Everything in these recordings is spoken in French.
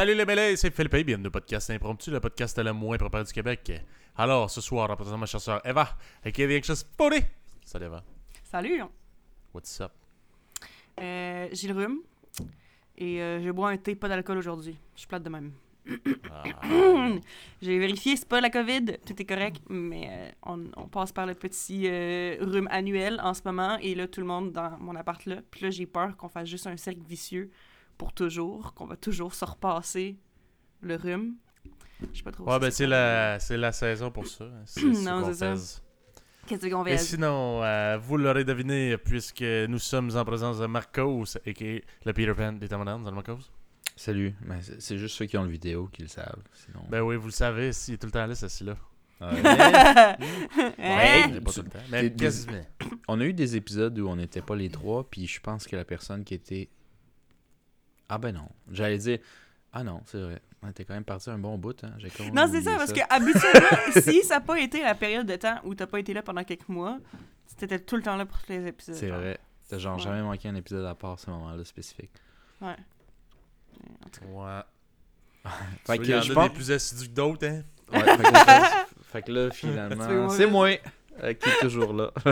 3. Salut les mêlés, c'est Philippe et bienvenue au podcast Impromptu, le podcast le moins préparé du Québec. Alors, ce soir, représentant ma chasseur Eva, et qui est Anxious Pony. Salut Eva. Salut! What's up? Euh, j'ai le rhume et euh, je bois un thé, pas d'alcool aujourd'hui. Je suis plate de même. Ah, J'ai vérifié, c'est pas la COVID, tout est correct, mais euh, on, on passe par le petit euh, rhume annuel en ce moment et là, tout le monde dans mon appart là. Puis là, j'ai peur qu'on fasse juste un cercle vicieux pour toujours, qu'on va toujours se repasser le rhume. Je sais pas trop. ouais, si ben c'est la, c'est la saison pour ça. hein. C'est Non, c'est ça. Qu'est-ce qu'on va Et sinon, euh, vous l'aurez deviné, puisque nous sommes en présence de Marcos, et le Peter Pan des Tamadans, dans le Marcos. Salut. Ben, c'est juste ceux qui ont le vidéo qui le savent. Sinon. Ben oui, vous le savez, s'il est tout le temps là, c'est là. Ouais. Hein? Ouais, pas tout le temps. Mais Des- qu'est-ce que on a eu des épisodes où on n'était pas les trois, puis je pense que la personne qui était. Ah ben non. J'allais dire. Ah non, c'est vrai. On était quand même parti un bon bout. Hein. Non, c'est ça, parce que habituellement, si ça n'a pas été la période de temps où t'as pas été là pendant quelques mois, t'étais tout le temps là pour tous les épisodes. C'est vrai. T'as genre Ouais. jamais manqué un épisode à part ce moment-là spécifique. Ouais. En tout Ouais. Fait Il que y en a je des pense. plus assidus que d'autres, hein. Ouais, fait, que là, fait que là, Tu finalement, c'est moi, euh, qui est toujours là. c'est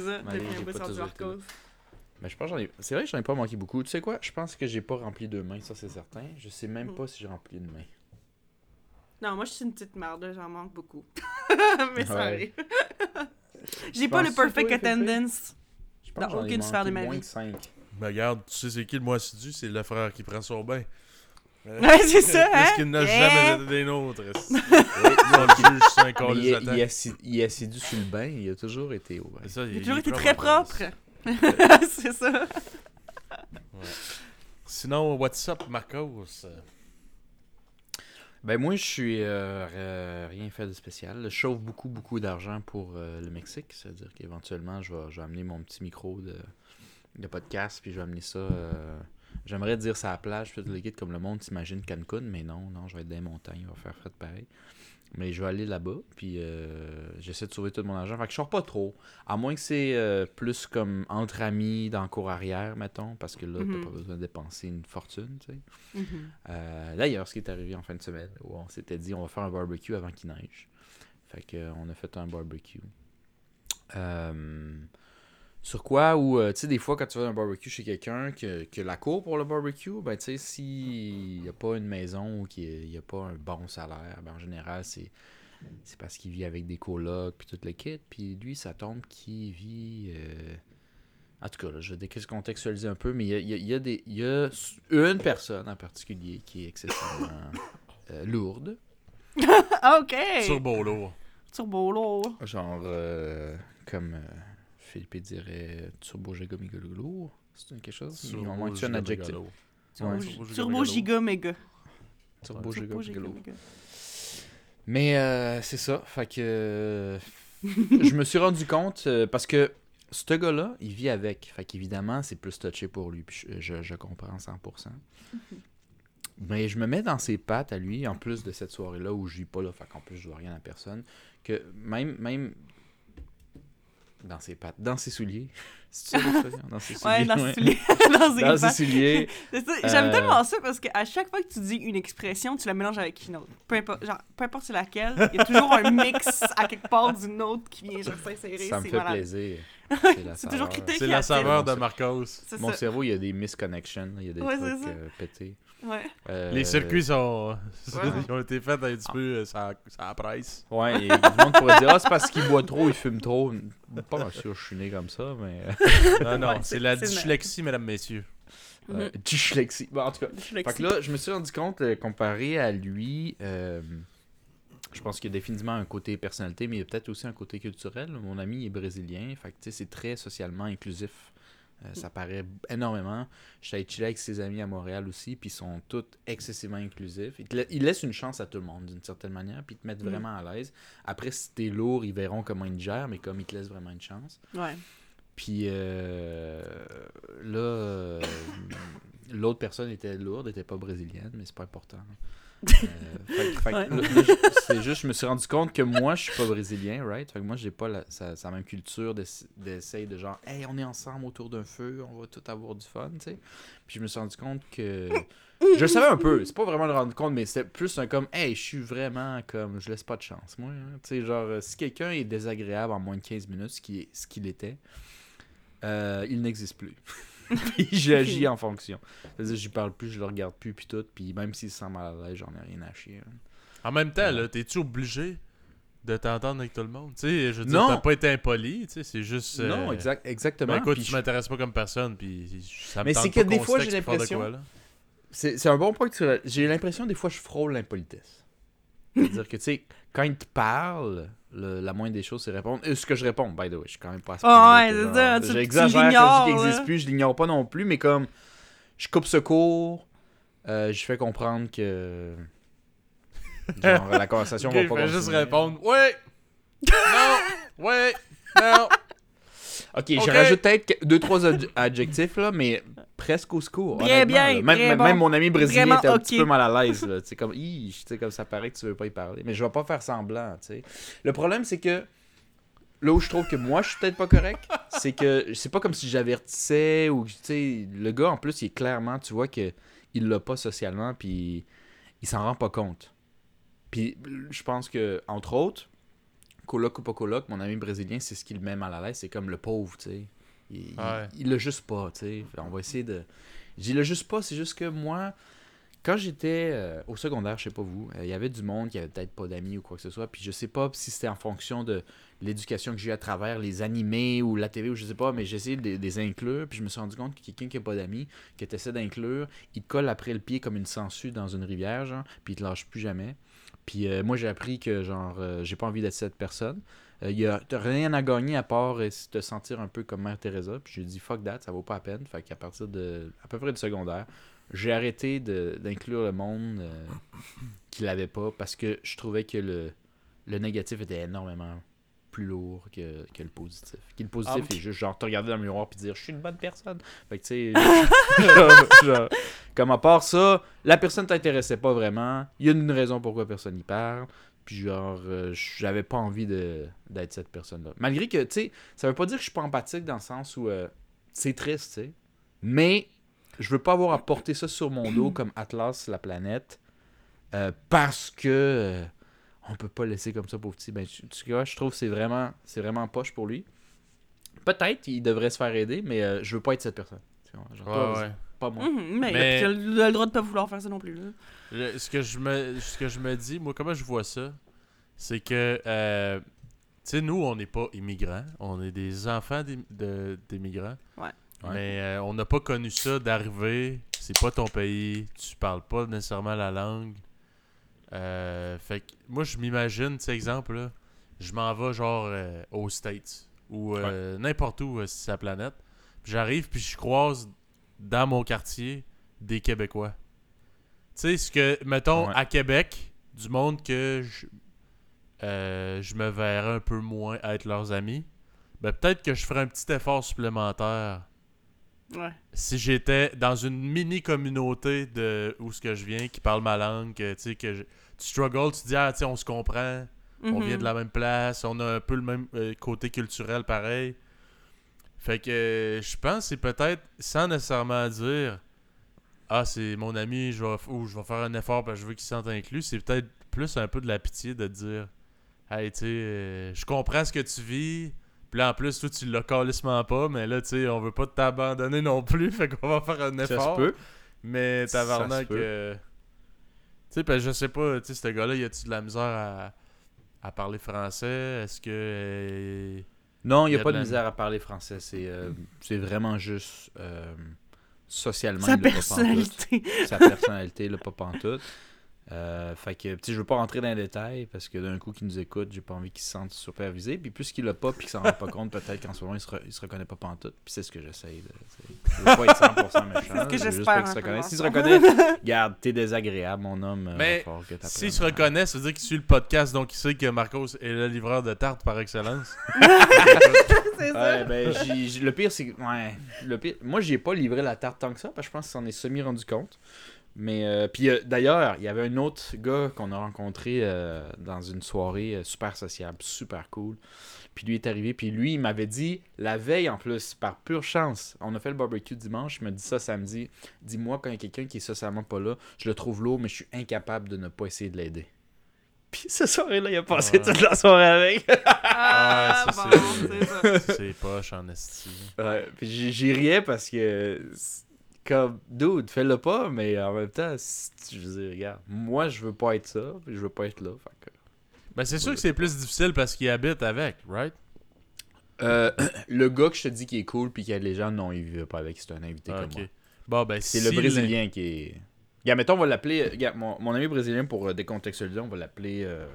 ça, un bout pas sur Marcos. Mais je pense que j'en ai. C'est vrai que j'en ai pas manqué beaucoup. Tu sais quoi? Je pense que j'ai pas rempli deux mains, ça c'est certain. Je sais même Mhm. pas si j'ai rempli une main. Non, moi, je suis une petite merde, j'en manque beaucoup. Mais ça arrive. J'ai pas le perfect attendance. Dans aucune sphère de ma moins vie. que cinq. Ben regarde, tu sais c'est qui le moins assidu? C'est le frère qui prend son bain. Ouais, c'est ça, hein? Parce qu'il n'a Yeah. jamais été des nôtres. il, est, assidu sur le bain, il a toujours été au bain. Ça, Il a toujours été très propre. c'est ça. Sinon, what's up, Marcos? Ben moi, je suis euh, euh, rien fait de spécial. Je chauffe beaucoup, beaucoup d'argent pour euh, le Mexique. C'est-à-dire qu'éventuellement, je vais, je vais amener mon petit micro de, de podcast, puis je vais amener ça... euh, J'aimerais dire ça à la plage, puis le kit, comme le monde s'imagine Cancun, mais non, non, je vais être dans les montagnes, il va faire frais pareil. Mais je vais aller là-bas, puis euh, j'essaie de sauver tout mon argent. Fait que je sors pas trop. À moins que c'est euh, plus comme entre amis, dans le cours arrière, mettons, parce que là, Mhm. t'as pas besoin de dépenser une fortune, tu sais. Mhm. Euh, D'ailleurs, ce qui est arrivé en fin de semaine, où on s'était dit on va faire un barbecue avant qu'il neige. Fait que euh, on a fait un barbecue. Euh, sur quoi? Ou tu sais des fois quand tu vas dans un barbecue chez quelqu'un que, que la cour pour le barbecue, ben tu sais s'il n'y a pas une maison ou qu'il n'y a pas un bon salaire, ben en général c'est c'est parce qu'il vit avec des colocs puis tout le kit, puis lui ça tombe qu'il vit euh, en tout cas, là, je vais décontextualiser un peu, mais il y a, il y a- y a des, il y a une personne en particulier qui est excessivement euh, lourde. OK. Turbo lourd. Turbo lourd. Genre, euh, comme euh, Philippe dirait, turbo giga méga lourd. C'est quelque chose? Il Turbo manque un giga adjectif. Turbo, Turbo Turbo giga méga. Turbo giga Turbo méga giga lourd. méga. Mais euh, c'est ça. Fait que euh, je me suis rendu compte euh, parce que ce gars-là, il vit avec. Fait qu'évidemment, c'est plus touché pour lui. Puis je, je, je comprends 100%. Mais je me mets dans ses pattes à lui, en plus de cette soirée-là où je vis pas là. Fait qu'en plus, je dois rien à personne. Que même, même dans ses pattes, dans ses souliers. C'est ça? Dans ses souliers. Ouais, dans ses souliers. dans ses Dans ses souliers. J'aime Euh, tellement ça parce qu'à chaque fois que tu dis une expression, tu la mélanges avec une autre. Peu importe, genre, peu importe c'est laquelle, il y a toujours un mix à quelque part d'une autre qui vient genre s'insérer. Ça me c'est fait malade. plaisir. C'est toujours C'est la saveur de Marcos. Mon ça. cerveau, il y a des misconnections. Il y a des Ouais, trucs c'est ça. euh, pétés. Ouais. Euh, Les circuits sont. Ouais. Ils ont été faits un petit peu euh, ça, ça presse. Ouais, et du monde pourrait dire, ah, c'est parce qu'il boit trop, il fume trop. Pas mal sûr, je suis né comme ça, mais. Non, non, Ouais, c'est la dyslexie, mesdames, messieurs. Euh, dyslexie. Bon, en tout cas. Fait que là, je me suis rendu compte, euh, comparé à lui, euh, je pense qu'il y a définitivement un côté personnalité, mais il y a peut-être aussi un côté culturel. Mon ami est brésilien, fait que tu sais, c'est très socialement inclusif. Euh, ça paraît énormément. Allé chiller avec ses amis à Montréal aussi, puis ils sont tous excessivement inclusifs. Ils, la- ils laissent une chance à tout le monde, d'une certaine manière, puis ils te mettent Mm. vraiment à l'aise. Après, si t'es lourd, ils verront comment ils te gèrent, mais comme ils te laissent vraiment une chance. Ouais. Puis euh, là, euh, l'autre personne était lourde, était pas brésilienne, mais c'est pas important. Euh, Ouais. c'est juste, je me suis rendu compte que moi, je suis pas brésilien, right? Fait que moi, j'ai pas la, sa, sa même culture d'ess- d'essayer de genre, hey, on est ensemble autour d'un feu, on va tout avoir du fun, tu sais. Puis je me suis rendu compte que. Je le savais un peu, c'est pas vraiment le rendre compte, mais c'était plus un comme, hey, je suis vraiment comme, je laisse pas de chance, moi. hein. Tu sais, genre, si quelqu'un est désagréable en moins de 15 minutes, ce qui est- ce qu'il était, euh, il n'existe plus. puis j'agis en fonction. C'est-à-dire, je lui parle plus, je le regarde plus, puis tout, puis même s'il se sent mal à l'aise, j'en ai rien à chier. hein. En même temps, là, t'es-tu obligé de t'entendre avec tout le monde? Tu sais, je veux dire, Non. t'as pas été impoli, tu sais, c'est juste... euh, Non, exact, exactement. Ben écoute, puis tu je- m'intéresses pas comme personne, puis ça me Mais tente c'est pas que des qu'on fois, se j'ai texte pour faire de l'impression- quoi, là. C'est c'est un bon point que tu as- J'ai l'impression, des fois, je frôle l'impolitesse. C'est-à-dire que, tu sais, quand il te parle, le- la moindre des choses, c'est répondre. Et ce que je réponds, by the way, je suis quand même pas Ah point-là ouais, c'est ça, J'exagère quand je dis l'ignores, qu'il n'existe plus, je l'ignore pas non plus, mais comme, je coupe ce cours, euh, je fais comprendre que. Genre, la conversation va pas fait juste continuer. répondre « Ouais! Non! Ouais! Non! Ok, Ok. je rajoute peut-être deux, trois adj- adjectifs, là, mais presque au secours. Bien, là. Même, très bon. même mon ami brésilien Vraiment était un petit peu mal à l'aise. là. Tu sais, comme, comme ça paraît que tu veux pas y parler. Mais je vais pas faire semblant. tu sais. Le problème, c'est que là où je trouve que moi, je suis peut-être pas correct, c'est que c'est pas comme si j'avertissais ou, tu sais, le gars, en plus, il est clairement, tu vois que il l'a pas socialement, puis il s'en rend pas compte. Puis je pense que, entre autres, coloc ou pas coloc, mon ami brésilien, c'est ce qui le met mal à l'aise, c'est comme le pauvre, tu sais. Il, Ouais. il l'a juste pas, tu sais. On va essayer de. Je dis le juste pas, c'est juste que moi, quand j'étais euh, au secondaire, je sais pas vous, euh, il y avait du monde qui avait peut-être pas d'amis ou quoi que ce soit, puis je sais pas si c'était en fonction de l'éducation que j'ai eu à travers les animés ou la TV ou je sais pas, mais j'ai essayé de les- de les inclure, puis je me suis rendu compte que quelqu'un qui a pas d'amis, que tu essaies d'inclure, il te colle après le pied comme une sangsue dans une rivière, genre, puis il te lâche plus jamais. Puis euh, moi, j'ai appris que, genre, euh, j'ai pas envie d'être cette personne. Euh, y a, t'as rien à gagner à part euh, te sentir un peu comme Mère Teresa. Puis j'ai dit, fuck that, ça vaut pas la peine. Fait qu'à partir de, à peu près du secondaire, j'ai arrêté d'inclure le monde euh, qui l'avait pas parce que je trouvais que le, le négatif était énormément plus lourd que, que le positif. Que le positif Ah, est juste genre te regarder dans le miroir puis dire je suis une bonne personne. Fait que tu sais, genre, genre, comme à part ça, la personne t'intéressait pas vraiment. Il y a une raison pourquoi personne n'y parle. Puis genre, euh, j'avais pas envie d'être cette personne-là. Malgré que, tu sais, ça veut pas dire que je suis pas empathique dans le sens où euh, c'est triste, tu sais. Mais je veux pas avoir à porter ça sur mon dos comme Atlas, la planète, euh, parce que on peut pas laisser comme ça pauvre petit. Ben, tu, tu vois, je trouve que c'est vraiment, c'est vraiment poche pour lui. Peut-être il devrait se faire aider, mais euh, je veux pas être cette personne. Tu vois, genre, Ouais, pas, ouais. pas moi. Mhm, mais, Mais- as le le droit de pas vouloir faire ça non plus. Là. Le- ce, que je me, ce que je me dis, moi, comment je vois ça, c'est que, euh, tu sais, nous, on n'est pas immigrants. On est des enfants d'im- de- d'immigrants. Ouais. Ouais. Mais euh, on n'a pas connu ça d'arriver. C'est pas ton pays. Tu parles pas nécessairement la langue. Euh, fait que moi, je m'imagine, tu sais, exemple, là, je m'en vais genre euh, aux States ou euh, n'importe où euh, sur la planète. Puis J'arrive, puis je croise dans mon quartier des Québécois. Tu sais, ce que, mettons, Ouais. à Québec, du monde que je, euh, je me verrais un peu moins être leurs amis, ben peut-être que je ferais un petit effort supplémentaire Ouais. si j'étais dans une mini communauté de où ce que je viens qui parle ma langue que, tu sais que je- struggles tu dis ah tu on se comprend on Mhm. vient de la même place on a un peu le même euh, côté culturel pareil fait que euh, je pense que c'est peut-être sans nécessairement dire ah c'est mon ami je vais ou je vais faire un effort parce que je veux qu'il se sente inclus c'est peut-être plus un peu de la pitié de dire hey tu sais euh, je comprends ce que tu vis puis là, en plus, toi, tu l'as calissement pas, mais là, tu sais, on veut pas t'abandonner non plus, fait qu'on va faire un Ça se effort. peut. Mais Ça tabarnak, se peut. euh, tu sais, parce que je sais pas, tu sais, ce gars-là, y a-tu de la misère à, à parler français? Est-ce que... euh, Non, il n'y a a pas de de la- misère à parler français. C'est euh, c'est vraiment juste euh, socialement. Sa il l'a pas pantoute. personnalité. Sa personnalité, là, pas pantoute. Euh, fait que, tu je veux pas rentrer dans les détails parce que d'un coup, qui nous écoute, j'ai pas envie qu'il se sente supervisé. Puis plus qu'il l'a pas, puis qu'il s'en rend pas compte, peut-être qu'en ce moment, il se, re- il se reconnaît pas pantoute. Puis c'est ce que j'essaye de. Je veux pas être 100% méchant. C'est ce que je veux juste j'espère pas en qu'il se S'il se reconnaît, regarde, t'es désagréable, mon homme. euh, Mais S'il se reconnaît, ça veut dire qu'il suit le podcast, donc il sait que Marcos est le livreur de tartes par excellence. C'est ça. Ouais, ben, le pire, c'est que. Ouais. Le pire, moi, j'ai pas livré la tarte tant que ça, parce que je pense qu'il s'en est semi rendu compte. Mais, euh, puis euh, d'ailleurs, il y avait un autre gars qu'on a rencontré euh, dans une soirée euh, super sociable, super cool. Puis lui est arrivé, puis lui, il m'avait dit, la veille en plus, par pure chance, on a fait le barbecue dimanche, il m'a dit ça samedi. Dis-moi, quand il y a quelqu'un qui est socialement pas là, je le trouve lourd, mais je suis incapable de ne pas essayer de l'aider. Puis cette soirée-là, il a passé Ouais. toute la soirée avec. Ah, Ouais, ça, bon, c'est- c'est ça. C'est poche en esti. Ouais, puis j'y riais parce que, c'est comme, dude, fais-le pas, mais en même temps, si tu- je veux dire, regarde, moi, je veux pas être ça, puis je veux pas être là. fait que- Ben, c'est sûr que c'est plus difficile parce qu'il habite avec, right? Euh, le gars que je te dis qui est cool, puis aide les gens, non, il vit pas avec, c'est un invité Ah, comme ok. moi. Bon, ben, C'est si le les- Brésilien qui est... Regarde, mettons, on va l'appeler... Regarde, mon, mon ami brésilien, pour euh, décontextualiser, on va l'appeler... euh,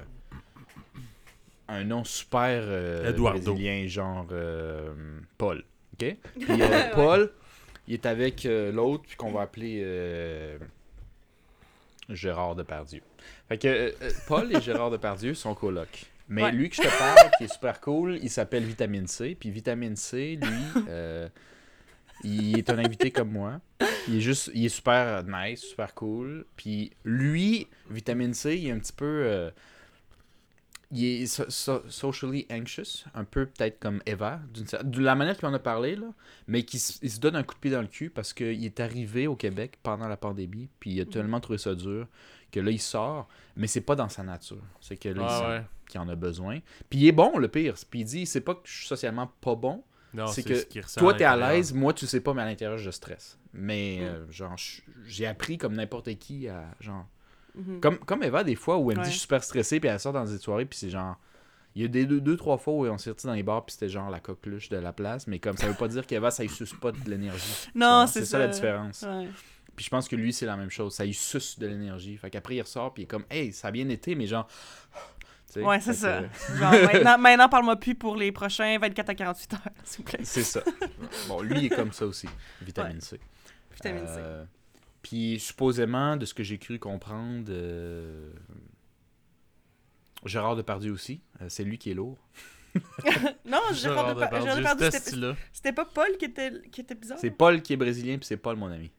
un nom super euh, Eduardo. brésilien, genre euh, Paul. OK? Puis euh, Paul, il est avec euh, l'autre, puis qu'on va appeler euh, Gérard Depardieu. Fait que euh, Paul et Gérard Depardieu sont colocs. Mais Ouais. lui que je te parle, qui est super cool, il s'appelle Vitamine C. Puis Vitamine C, lui, il est un invité comme moi. Il est juste, il est super nice, super cool. Puis lui, Vitamine C, il est un petit peu... il est so- so- socially anxious, un peu peut-être comme Eva, de la manière qu'il en a parlé, là, mais qui il se donne un coup de pied dans le cul parce qu'il est arrivé au Québec pendant la pandémie, puis il a tellement trouvé ça dur que là, il sort, mais c'est pas dans sa nature. C'est que là, il Ah, ouais. qu'il en a besoin. Puis il est bon, le pire. Puis il dit, c'est pas que je suis socialement pas bon, c'est que ce toi, t'es à l'aise, moi, tu sais pas, mais à l'intérieur, je stresse. Mais, Mm. euh, genre, j'ai appris comme n'importe qui à, genre... Mhm. Comme, comme Eva, des fois, où elle me dit, je suis super stressé, puis elle sort dans des soirées, puis c'est genre... Il y a des deux, deux, trois fois où on s'est sortis dans les bars, puis c'était genre la coqueluche de la place, mais comme ça veut pas dire qu'Eva, ça y suce pas de l'énergie. Non, c'est ça la ça. différence. Ouais. Puis je pense que lui, c'est la même chose. Ça y suce de l'énergie. Fait qu'après, il ressort, puis il est comme, hey, ça a bien été, mais genre. Ouais, c'est ça. que- Genre, maintenant, maintenant parle-moi plus pour les prochains 24 à 48 heures, s'il vous plaît. C'est ça. Bon, lui, il est comme ça aussi. Vitamine C. Vitamine C. Puis supposément, de ce que j'ai cru comprendre, euh, Gérard Depardieu aussi, euh, c'est lui qui est lourd. Non, Gérard Gérard Depar- Depardieu, c'était pas Paul qui était, qui était bizarre? C'est Paul qui est brésilien, puis c'est Paul mon ami.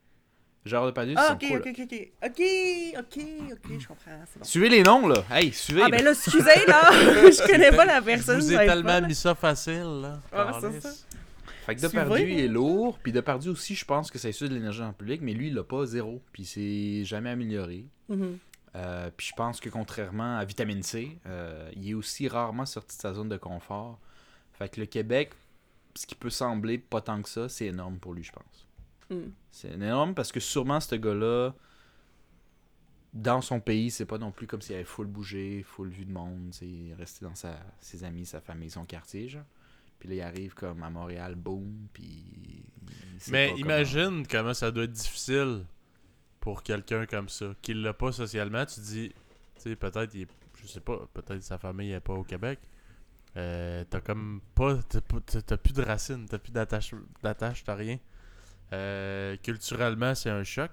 Gérard Depardieu, c'est Ah, son ok, coloc. ok, ok, ok. Ok, ok, ok, je comprends, c'est bon. Suivez les noms, là. Hey, suivez. Ah, ben là, excusez, là, je connais pas la Je personne. vous ça ai tellement mis ça facile, là. Ouais, c'est ça. Fait que Depardieu hein. est lourd, puis Depardieu aussi, je pense que ça issu de l'énergie en public, mais lui, il l'a pas zéro, puis c'est jamais amélioré. Mhm. Euh, puis je pense que contrairement à Vitamine C, euh, il est aussi rarement sorti de sa zone de confort. Fait que le Québec, ce qui peut sembler pas tant que ça, c'est énorme pour lui, je pense. Mm. C'est énorme parce que sûrement ce gars-là, dans son pays, c'est pas non plus comme s'il avait full bougé, full vu de monde, tu sais, il est resté dans sa, ses amis, sa famille, son quartier, genre. Puis là, il arrive comme à Montréal, boum, puis... Mais comment- imagine comment ça doit être difficile pour quelqu'un comme ça, qui l'a pas socialement. Tu dis, tu sais, peut-être, il est- je sais pas, peut-être sa famille est pas au Québec. Euh, t'as comme pas, t'as plus de racines, t'as plus d'attache, d'attache, t'as rien. Euh, culturellement, c'est un choc.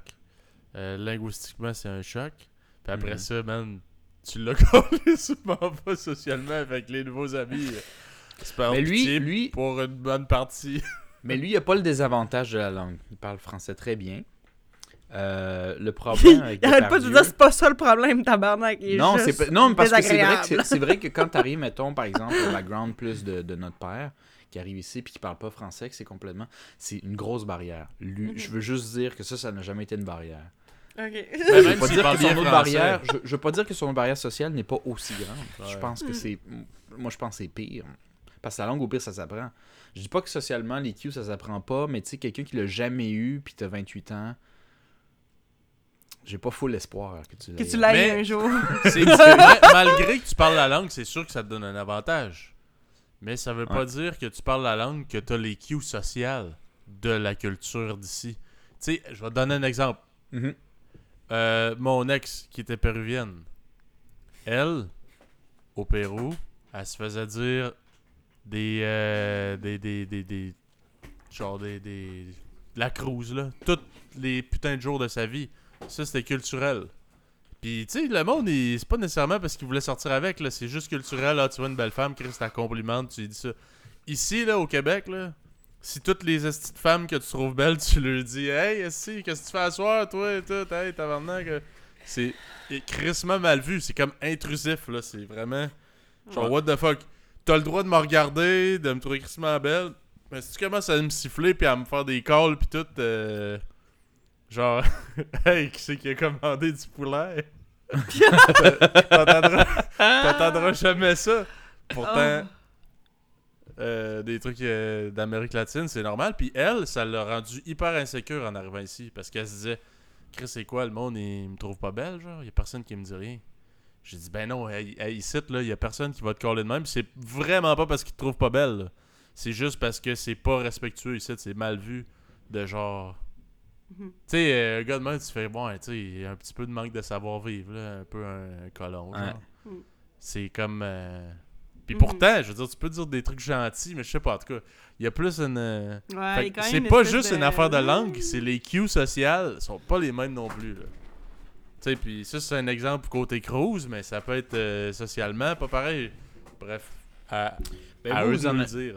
Euh, linguistiquement, c'est un choc. Puis après Mhm. ça, man, tu l'as collé souvent pas socialement avec les nouveaux amis. Mais lui, lui, pour une bonne partie. Mais lui, il a pas le désavantage de la langue. Il parle français très bien. Euh, le problème avec Il arrête pas de dire c'est pas ça le problème, tabarnak. il est non, juste c'est non, mais parce que c'est vrai que c'est- vrai que quand t'arrives, mettons, par exemple, au background plus de, de notre père, qui arrive ici puis qui parle pas français, que c'est complètement... C'est une grosse barrière. Lui, Mhm. Je veux juste dire que ça, ça n'a jamais été une barrière. Ok. Ben, Je même veux pas dire que son autre barrière... Je, je veux pas dire que son barrière sociale n'est pas aussi grande. Je pense que Mhm. c'est... Moi, je pense que c'est pire. Parce que la langue, au pire, ça s'apprend. Je dis pas que socialement, les Q, ça s'apprend pas, mais tu sais, quelqu'un qui l'a jamais eu, puis t'as 28 ans... J'ai pas full espoir que tu Que l'aies. tu l'ailles Mais- un jour. Malgré que tu parles la langue, c'est sûr que ça te donne un avantage. Mais ça veut pas Ouais. dire que tu parles la langue que tu as les cues sociales de la culture d'ici. Tu sais, je vais te donner un exemple. Mhm. euh, mon ex qui était péruvienne, elle, au Pérou, elle se faisait dire des. euh, des, des, des, des- Genre des. des la cruise, là. Tous les putains de jours de sa vie. Ça, c'était culturel. Puis, tu sais, le monde, c'est pas nécessairement parce qu'il voulait sortir avec, là. C'est juste culturel. Là, tu vois une belle femme, Chris, ta complimente, tu lui dis ça. Ici, là, au Québec, là, si toutes les de femmes que tu trouves belles, tu leur dis Hey, esti, qu'est-ce que tu fais à soir, toi, et tout, hey, tabarnak. euh, C'est crissement mal vu, c'est comme intrusif, là, c'est vraiment. Genre, what the fuck. T'as le droit de me regarder, de me trouver crissement belle, mais si tu commences à me siffler puis à me faire des calls puis tout, euh, genre, hey, qui c'est qui a commandé du poulet? T'entendras t'entendras jamais ça. Pourtant. Euh, des trucs euh, d'Amérique latine, c'est normal. Puis elle, ça l'a rendu hyper insécure en arrivant ici. Parce qu'elle se disait Chris, c'est quoi, le monde, il me trouve pas belle, genre, y a personne qui me dit rien. J'ai dit, ben non, ici, là, il y a personne qui va te coller de même. Puis c'est vraiment pas parce qu'il te trouve pas belle. C'est juste parce que c'est pas respectueux ici, c'est mal vu. De genre. Mhm. Tu sais, euh, un gars de même, tu fais, bon, tu sais, il y a un petit peu de manque de savoir-vivre, là, un peu un, colon. Mm. C'est comme. euh, Puis Mhm. pourtant, je veux dire, tu peux dire des trucs gentils, mais je sais pas, en tout cas, il y a plus une. euh, Ouais, c'est pas juste de- une affaire de langue, c'est les cues sociales sont pas les mêmes non plus. Là. Tu sais, puis ça, c'est un exemple côté cruise, mais ça peut être euh, socialement pas pareil. Bref, à, Ben, à vous, eux vous en a- dire.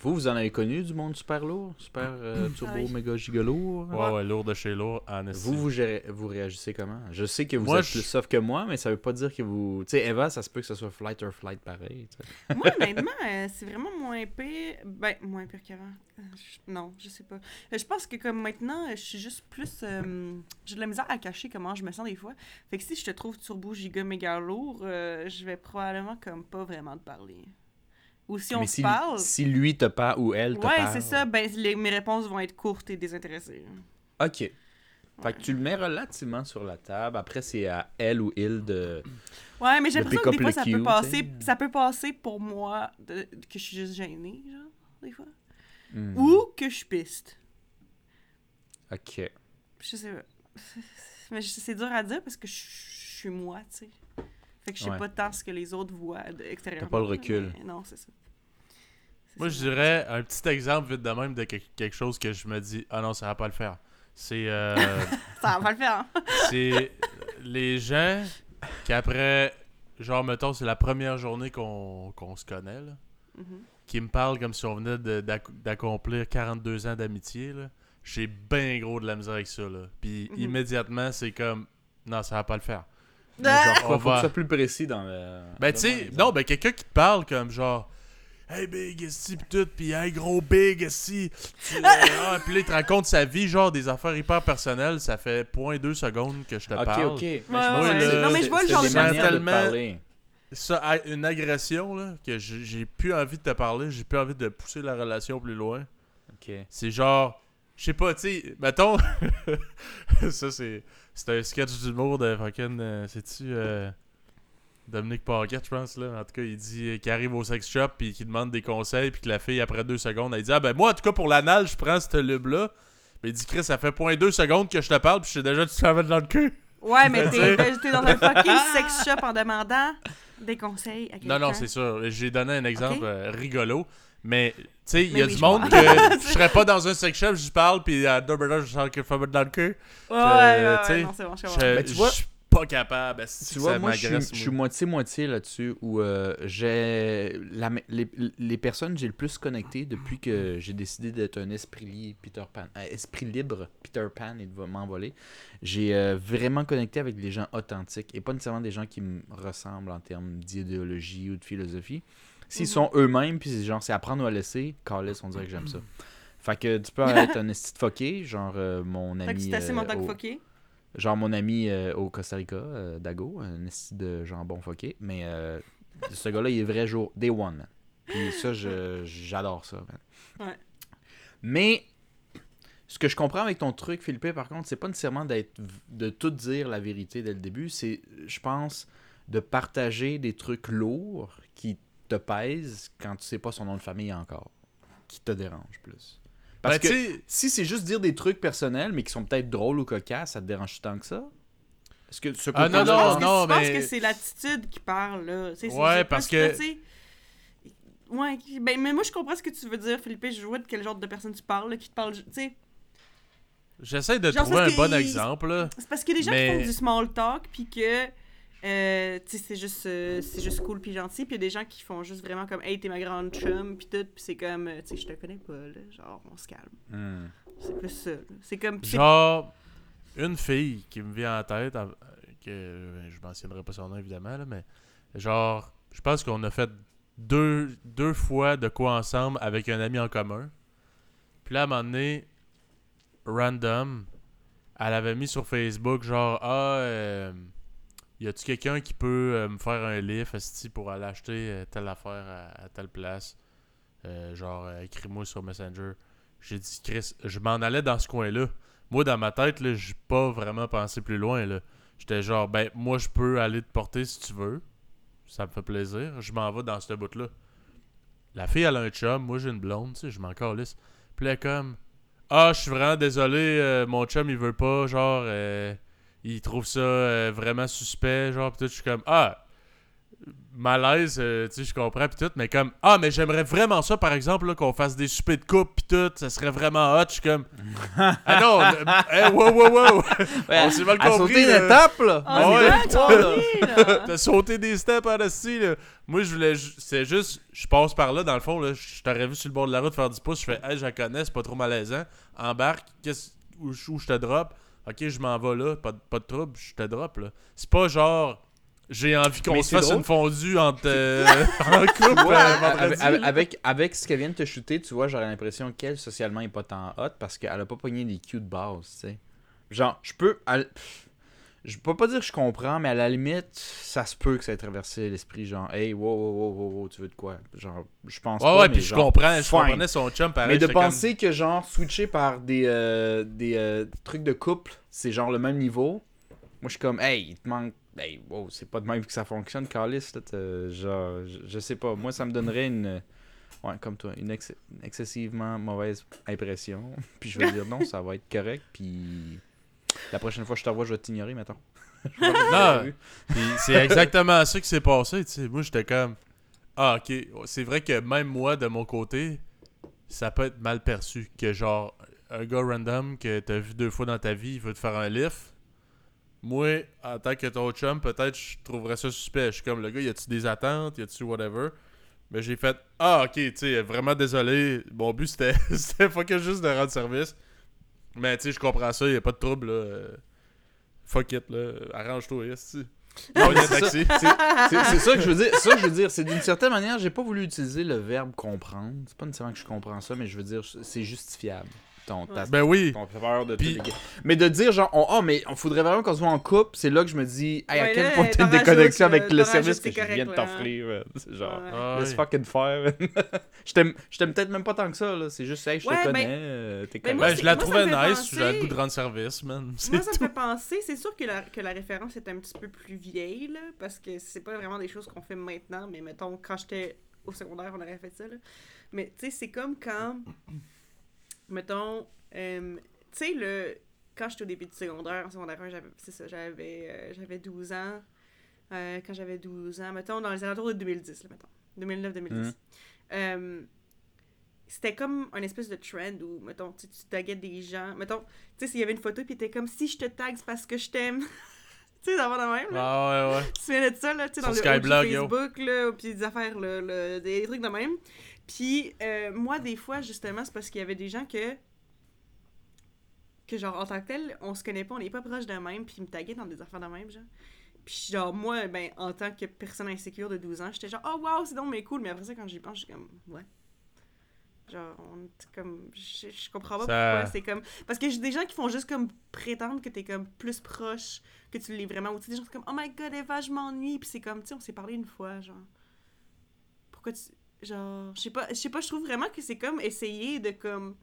Vous, vous en avez connu du monde super lourd, super euh, turbo, Ah oui. méga gigolo? Ouais, ouais, lourd de chez lourd, en. Vous, vous, gérez- vous réagissez comment? Je sais que vous Moi, êtes je- plus soft que moi, mais ça veut pas dire que vous... Tu sais, Eva, ça se peut que ce soit flight or flight pareil. Moi, honnêtement, euh, c'est vraiment moins pire. Ben, moins pire qu'avant. Euh, je- Non, je sais pas. Je pense que comme maintenant, je suis juste plus. euh, J'ai de la misère à cacher comment je me sens des fois. Fait que si je te trouve turbo giga méga lourd, euh, je vais probablement comme pas vraiment te parler. Ou si on mais se si, parle. si lui te parle ou elle te Ouais, parle... c'est ça. Ben, les- mes réponses vont être courtes et désintéressées. OK. Fait Ouais. que tu le mets relativement sur la table. Après, c'est à elle ou il de... Ouais, mais j'ai l'impression que des fois, ça peut, passer, ça peut passer pour moi de- que je suis juste gênée, genre, des fois. Hmm. Ou que je suis piste. OK. Je sais pas. Mais c'est dur à dire parce que je suis moi, tu sais. Fait que je sais Ouais. pas tant ce que les autres voient extérieurement. pas le recul. Non, c'est ça. Moi, ça. je dirais un petit exemple vite de même de que- quelque chose que je me dis, ah non, ça va pas le faire. C'est. euh, Ça va le faire. hein. c'est les gens qui après, genre, mettons, c'est la première journée qu'on qu'on se connaît, là, Mhm. qui me parlent comme si on venait d'accomplir 42 ans d'amitié, là. J'ai bien gros de la misère avec ça, là. Puis Mhm. immédiatement, c'est comme, non, ça va pas le faire. Mais genre, On faut va- que tu sois plus précis dans le... Ben, tu sais, non, ben, quelqu'un qui te parle comme genre, hey big, esti, pis tout, pis hey gros big, esti. tu- euh, ah, pis là, il te raconte sa vie, genre des affaires hyper personnelles, ça fait 0.2 secondes que je te Ok, parle. ok. Mais ouais, ouais. que Non, mais c'est- je vois le genre de tellement- te parler. Ça, une agression, là, que j'ai j'ai plus envie de te parler, j'ai plus envie de pousser la relation plus loin. Ok. C'est genre, je sais pas, tu sais, mettons, ça c'est c'est un sketch d'humour de fucking, euh, c'est-tu euh, Dominique Paquette, je pense, là. En tout cas, il dit euh, qu'il arrive au sex shop puis qu'il demande des conseils puis que la fille, après deux secondes, elle dit Ah ben moi, en tout cas, pour l'anal, je prends cette lube-là. Mais il dit Chris, ça fait point deux secondes que je te parle puis je sais déjà tu savais dans le cul. Ouais, mais t'es dans un fucking sex shop en demandant des conseils à quelqu'un. Non, non, c'est sûr. J'ai donné un exemple euh, rigolo. Mais, tu sais, il y a oui, du je monde vois. que je serais pas dans un sex shop, je parle, puis à deux minutes, je sens qu'il faut mettre dans le cul. Ouais, Euh, ouais, tu sais, ouais, non, c'est bon, je. Ben, tu vois- je suis pas capable. Tu que vois, ça moi, je suis, moitié-moitié là-dessus où euh, j'ai. la- Les, les personnes que j'ai le plus connectées depuis que j'ai décidé d'être un esprit, li- Peter Pan, euh, esprit libre, Peter Pan et de m'envoler, j'ai euh, vraiment connecté avec des gens authentiques et pas nécessairement des gens qui me ressemblent en termes d'idéologie ou de philosophie. S'ils sont eux-mêmes, puis c'est genre, c'est apprendre ou à laisser, Carlis, on dirait que j'aime ça. Fait que tu peux être un esti genre euh, mon Fait que ami. euh, mon temps au- fucké? Genre mon ami euh, au Costa Rica, euh, Dago, un esti de jambon foqué. Mais euh, ce gars-là, il est vrai jour, day one. man. Puis ça, j'adore ça. man. Ouais. Mais ce que je comprends avec ton truc, Philippe, par contre, c'est pas nécessairement d'être de tout dire la vérité dès le début. C'est, je pense, de partager des trucs lourds qui te pèsent quand tu sais pas son nom de famille encore. Qui te dérange plus. Parce Ben, que tu sais, si c'est juste dire des trucs personnels, mais qui sont peut-être drôles ou cocasses, ça te dérange tant que ça? Est-ce que ce Ah, non, non, que, non, je pense que c'est l'attitude qui parle, là. Ouais, c'est parce que- Ouais, ben, mais moi, je comprends ce que tu veux dire, Philippe. Je vois de quel genre de personne tu parles, là, qui te parle. Tu sais, J'essaie de Genre, trouver un parce bon que- exemple, là. c'est parce qu'il y a des gens Mais- qui font du small talk, puis que. Euh, tu sais, c'est juste, euh, c'est juste cool puis gentil. Puis il y a des gens qui font juste vraiment comme Hey, t'es ma grande chum, puis tout. Puis c'est comme, euh, tu sais, je te connais pas, là. Genre, on se calme. Hmm. C'est plus ça. C'est comme. Genre, une fille qui me vient en tête, que euh, je mentionnerai pas son nom évidemment, là, mais genre, je pense qu'on a fait deux, deux fois de quoi ensemble avec un ami en commun. Puis là, à un moment donné, random, elle avait mis sur Facebook genre, ah, euh, y a-tu quelqu'un qui peut euh, me faire un esti, pour aller acheter euh, telle affaire à, telle place? Euh, genre, écris-moi sur Messenger. J'ai dit, Chris, je m'en allais dans ce coin-là. Moi, dans ma tête, là, j'ai pas vraiment pensé plus loin, là. J'étais genre, ben, moi, je peux aller te porter si tu veux. Ça me fait plaisir. Je m'en vais dans ce bout-là. La fille, elle a un chum. Moi, j'ai une blonde, tu sais, je m'en calisse. Puis est comme, ah, je suis vraiment désolé, mon chum, il veut pas, genre, il trouve ça euh, vraiment suspect, genre, pis tout. Je suis comme, ah, malaise, euh, tu sais, je comprends, pis tout, mais comme, ah, mais j'aimerais vraiment ça, par exemple, là, qu'on fasse des soupers de coupe, pis tout, ça serait vraiment hot. Je suis comme, ah non, hey, wow, wow, wow, on s'est mal compris. sauter une là. étape, là! Ah, ouais, là. T'as sauté des steps en esti, là. Moi, je voulais. ju- C'est juste. Je passe par là, dans le fond, là. Je t'aurais vu sur le bord de la route faire du pouce. Je fais, hey, je la connais, c'est pas trop malaisant. Embarque, qu'est-ce. Où je te drop? Ok, je m'en vais là. Pas, de- pas de trouble, je te drop, là. C'est pas genre. J'ai envie qu'on se fasse drôle. une fondue entre, euh, en couple Ouais, euh, avec, avec, ce qu'elle vient de te shooter, tu vois, j'aurais l'impression qu'elle, socialement, est pas tant hot parce qu'elle a pas pogné des cues de base, tu sais. Genre, je peux. elle- pff, Je peux pas dire que je comprends, mais à la limite, ça se peut que ça ait traversé l'esprit, genre, hey, wow, wow, wow, wow, wow, tu veux de quoi? Genre, je pense Ouais, pas. ouais, puis je comprends. Je comprenais son chum pareil. Mais de comme- penser que, genre, switcher par des, euh, des euh, trucs de couple, c'est genre le même niveau, moi je suis comme, hey, il te manque. Hey, wow, c'est pas de même que ça fonctionne, t'as- genre, je, je sais pas. Moi, ça me donnerait une. Ouais, comme toi, une, ex- une excessivement mauvaise impression. puis je vais dire non, ça va être correct. Puis la prochaine fois que je te revois, je vais t'ignorer, mettons. Pas Puis c'est exactement ça qui s'est passé, tu sais. Moi, j'étais comme... Ah, OK. C'est vrai que même moi, de mon côté, ça peut être mal perçu. Que genre, un gars random que t'as vu deux fois dans ta vie, il veut te faire un lift. Moi, en tant que ton chum, peut-être je trouverais ça suspect. Je suis comme, le gars, y a-tu des attentes? Y a-tu whatever? Mais j'ai fait, ah, OK, tu sais, vraiment désolé. Mon but, c'était c'était fucking juste de rendre service. Mais tu sais, je comprends ça, y a pas de trouble, là. Fuck it, là. Arrange-toi, yes. C'est ça. taxi. C'est- C'est c'est ça que je veux dire. C'est ça que je veux dire. C'est d'une certaine manière, j'ai pas voulu utiliser le verbe comprendre. C'est pas nécessairement que je comprends ça, mais je veux dire, c'est justifiable. Ton, ta, Ben oui. ton peur de Puis- tout déga- Mais de dire genre, oh, oh, mais on faudrait vraiment qu'on soit en couple, c'est là que je me dis, hey, à quel là, point t'as une déconnexion avec là, le service que je viens de t'offrir. C'est genre, Ouais. Ah, laisse fucking faire. je t'aime je t'aime peut-être même pas tant que ça, là. C'est juste, hey, je Ouais, te ben- connais. euh, T'es ben correct. moi, Ben, je la moi, trouvais nice, j'avais le goût de rendre service, man. Moi, ça me fait penser, c'est sûr que la, que la référence est un petit peu plus vieille, là, parce que c'est pas vraiment des choses qu'on fait maintenant, mais mettons, quand j'étais au secondaire, on aurait fait ça, là. Mais, tu sais, c'est comme quand, mettons, euh, tu sais, le... quand j'étais au début du secondaire, en secondaire 1, j'avais, c'est ça, j'avais, euh, j'avais 12 ans. Euh, quand j'avais 12 ans, mettons, dans les alentours de 2010, là, mettons. 2009-2010. Mhm. Euh, c'était comme un espèce de trend où, mettons, tu, tu taguais des gens. Mettons, tu sais, s'il y avait une photo, puis t'es comme si je te tag, c'est parce que je t'aime. tu sais, d'avoir de même, là. Ah ouais, ouais. Tu te souviens de ça, là, tu sais, dans le yo. Facebook, là, puis des affaires, là, des trucs de même. Puis, euh, moi, des fois, justement, c'est parce qu'il y avait des gens que. que, genre, en tant que tel, on se connaît pas, on n'est pas proche de même, puis ils me taguaient dans des affaires de même, genre. Puis, genre, moi, ben, en tant que personne insécure de 12 ans, j'étais genre, oh wow, c'est donc mais cool, mais après ça, quand j'y pense, je suis comme, ouais. Genre, on est comme. Je, je comprends pas Ça- pourquoi c'est comme. Parce que j'ai des gens qui font juste comme prétendre que t'es comme plus proche que tu l'es vraiment. Ou tu des gens qui sont comme, oh my god, Eva, je m'ennuie. Puis c'est comme, tu sais, on s'est parlé une fois, genre. Pourquoi tu. Genre, je sais pas, je sais pas, je trouve vraiment que c'est comme essayer de comme.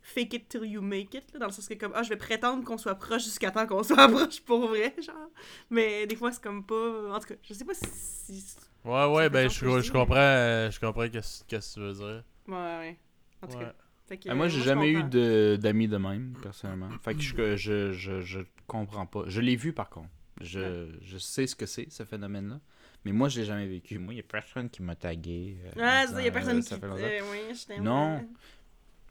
Fake it till you make it, là, dans le sens que comme, ah, je vais prétendre qu'on soit proche jusqu'à temps qu'on soit proche pour vrai, genre. Mais des fois, c'est comme pas. En tout cas, je sais pas si. Ouais, ouais, ben je, je comprends, euh, je comprends qu'est-ce que tu veux dire. Ouais, ouais. En tout Ouais. cas. Que, Ah, moi, euh, j'ai jamais eu comprends. de- d'amis de même, personnellement. Fait que je, je, je, je comprends pas. Je l'ai vu, par contre. Je, je sais ce que c'est, ce phénomène-là. Mais moi, je l'ai jamais vécu. Moi, il n'y a personne qui m'a tagué. euh, Ah, en ça, y a personne euh, qui. euh, oui, je. Non.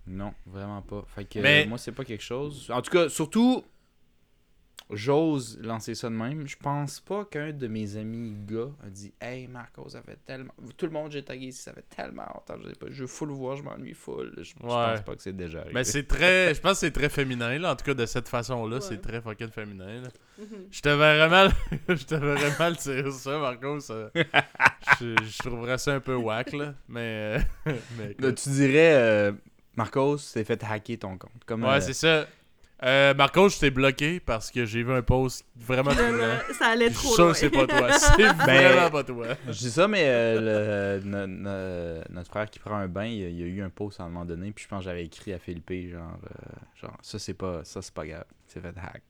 Non, vraiment pas. Fait que Mais- euh, moi, c'est pas quelque chose. En tout cas, surtout, j'ose lancer ça de même. Je pense pas qu'un de mes amis gars a dit Hey Marco, ça fait tellement. Tout le monde j'ai tagué ici, ça fait tellement longtemps. Je, sais pas, je veux full voir, je m'ennuie full. Je, je Ouais. pense pas que c'est déjà arrivé. Mais c'est très. Je pense que c'est très féminin, là. En tout cas, de cette façon-là, Ouais. c'est très fucking féminin, là. Mhm. Je te verrais mal. je te verrais mal tirer ça, Marco. ça- je, je trouverais ça un peu whack, là. Mais. euh, mais Là, tu dirais euh, Marcos s'est fait hacker ton compte. Comme, Ouais, euh, c'est ça. Euh, Marco, je t'ai bloqué parce que j'ai vu un post vraiment troublant. Vraiment, ça allait trop loin. c'est pas toi. C'est vraiment pas toi. Je dis ça, mais euh, le- no- no- notre frère qui prend un bain, il, y a- il y a eu un post à un moment donné, puis je pense que j'avais écrit à Philippe, genre, euh, genre ça c'est pas ça c'est pas grave, c'est fait hack.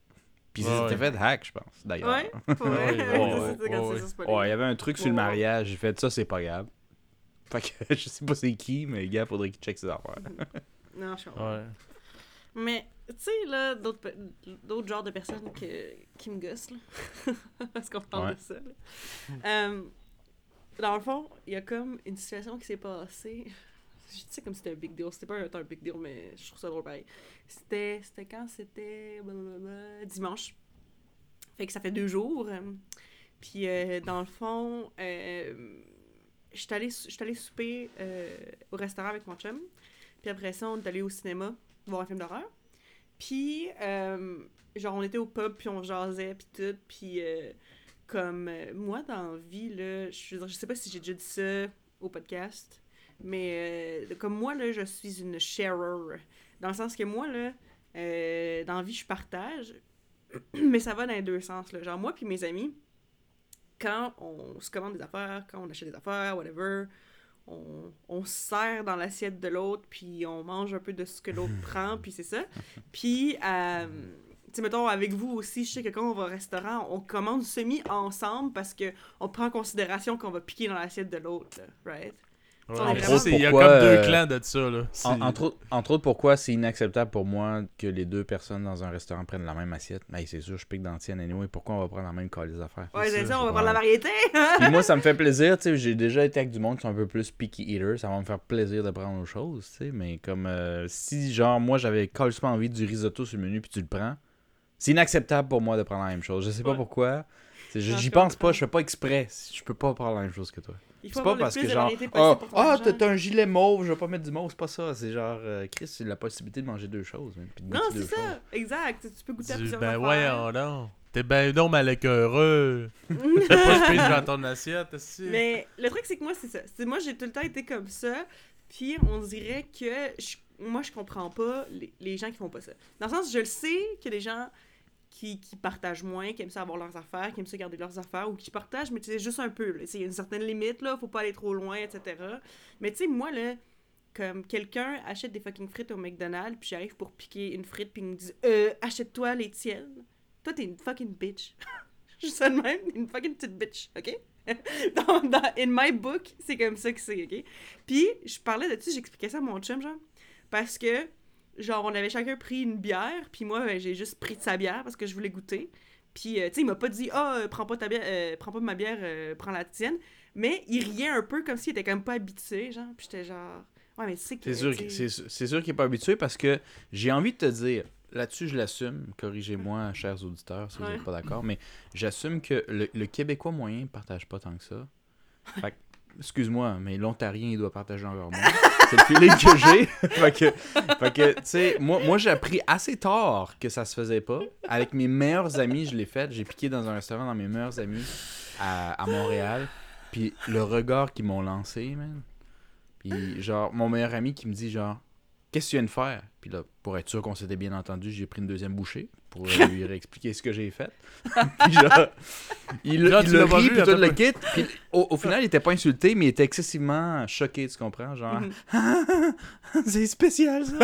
Puis Ouais, c'était ouais. fait hack, je pense, d'ailleurs. Ouais, pour. Ouais, ouais, il y avait un truc sur le mariage, j'ai fait ça c'est pas grave. Fait que je sais pas c'est qui, mais le gars faudrait qu'il check ses affaires. Non, je comprends. Ouais. Mais, tu sais, là, d'autres d'autres genres de personnes que, qui me gossent, là. Parce qu'on parle Ouais. de ça, là. Euh, dans le fond, il y a comme une situation qui s'est passée. Je sais comme c'était un big deal. C'était pas un, un big deal, mais je trouve ça drôle pareil. C'était c'était quand C'était blablabla, dimanche. Fait que ça fait deux jours. Puis, euh, dans le fond, euh, allée sou- j'étais allée souper euh, au restaurant avec mon chum. Puis après ça, on est allé au cinéma voir un film d'horreur. Puis, euh, genre, on était au pub, puis on jasait, puis tout. Puis, euh, comme euh, moi, dans la vie, là, je, je sais pas si j'ai déjà dit ça au podcast, mais euh, comme moi, là, je suis une sharer. Dans le sens que moi, là, dans la vie, je partage, mais ça va dans les deux sens. Là. Genre, moi puis mes amis, quand on se commande des affaires, quand on achète des affaires, whatever, on, on se sert dans l'assiette de l'autre, puis on mange un peu de ce que l'autre prend, puis c'est ça. Puis, euh, tu sais, mettons, avec vous aussi, je sais que quand on va au restaurant, on commande semi ensemble parce que on prend en considération qu'on va piquer dans l'assiette de l'autre, right? Ouais, Entre mais autres, Il y a pourquoi, comme deux euh, clans de ça, là. En- entre, autres, entre autres, pourquoi c'est inacceptable pour moi que les deux personnes dans un restaurant prennent la même assiette? Ben, c'est sûr, je pique dans la tienne anyway. Pourquoi on va prendre la même colle des affaires? Ouais, c'est ça, ça, on va prendre la variété! Puis moi, ça me fait plaisir, tu sais, j'ai déjà été avec du monde qui sont un peu plus picky eaters, ça va me faire plaisir de prendre autre chose, tu sais, mais comme euh, si, genre, moi, j'avais carrément envie du risotto sur le menu, puis tu le prends, c'est inacceptable pour moi de prendre la même chose. Je sais pas pourquoi, j'y pense pas, je fais pas exprès, je peux pas prendre la même chose que toi. Il faut C'est pas avoir le parce plus que de genre, ah, ah, t'as un gilet mauve, je vais pas mettre du mauve, c'est pas ça, c'est genre, euh, Chris, c'est la possibilité de manger deux choses, de Non, c'est ça, exact. Tu peux goûter à plusieurs Ben affaires. voyons donc. T'es ben donc mal écœureux. T'as pas je pige dans ton assiette, aussi. Mais le truc, c'est que moi, c'est ça. C'est moi, j'ai tout le temps été comme ça. Puis on dirait que je- moi, je comprends pas les, les gens qui font pas ça. Dans le sens, je le sais a des gens qui, qui partagent moins, qui aiment ça avoir leurs affaires, qui aiment ça garder leurs affaires, ou qui partagent, mais tu sais, juste un peu. Il y a une certaine limite, là, faut pas aller trop loin, etc. Mais tu sais, moi, là, comme quelqu'un achète des fucking frites au McDonald's, puis j'arrive pour piquer une frite, puis il me dit euh, achète-toi les tiennes. Toi, t'es une fucking bitch. Je suis ça de même, une fucking petite bitch, ok? dans, dans- in my book, c'est comme ça que c'est, ok? Puis, je parlais de dessus, j'expliquais ça à mon chum, genre, parce que, genre, on avait chacun pris une bière, puis moi, ben, j'ai juste pris de sa bière parce que je voulais goûter. Puis, euh, tu sais, il m'a pas dit, ah, euh, prends pas ta bière, euh, prends pas ma bière, euh, prends la tienne. Mais il riait un peu comme s'il était comme pas habitué, genre. Puis j'étais genre, ouais, mais tu sais que. C'est sûr, c'est qu'il n'est pas habitué parce que j'ai envie de te dire, là-dessus je l'assume, corrigez-moi, chers auditeurs, si vous n'êtes pas d'accord, mais j'assume que le, le Québécois moyen partage pas tant que ça. Fait que, excuse-moi, mais l'Ontarien, il doit partager encore moins. C'est le feeling que j'ai. fait que, tu sais, moi, moi j'ai appris assez tard que ça se faisait pas. Avec mes meilleurs amis, je l'ai fait. J'ai piqué dans un restaurant dans mes meilleurs amis à, à Montréal. Puis le regard qu'ils m'ont lancé, man. Puis genre, mon meilleur ami qui me dit genre, qu'est-ce que tu viens de faire? Puis là, pour être sûr qu'on s'était bien entendu, j'ai pris une deuxième bouchée pour lui réexpliquer ce que j'ai fait. puis genre, il, rit, vu, puis tout le kit. Puis au, au final, il était pas insulté, mais il était excessivement choqué, tu comprends? Genre, Mhm. c'est spécial ça.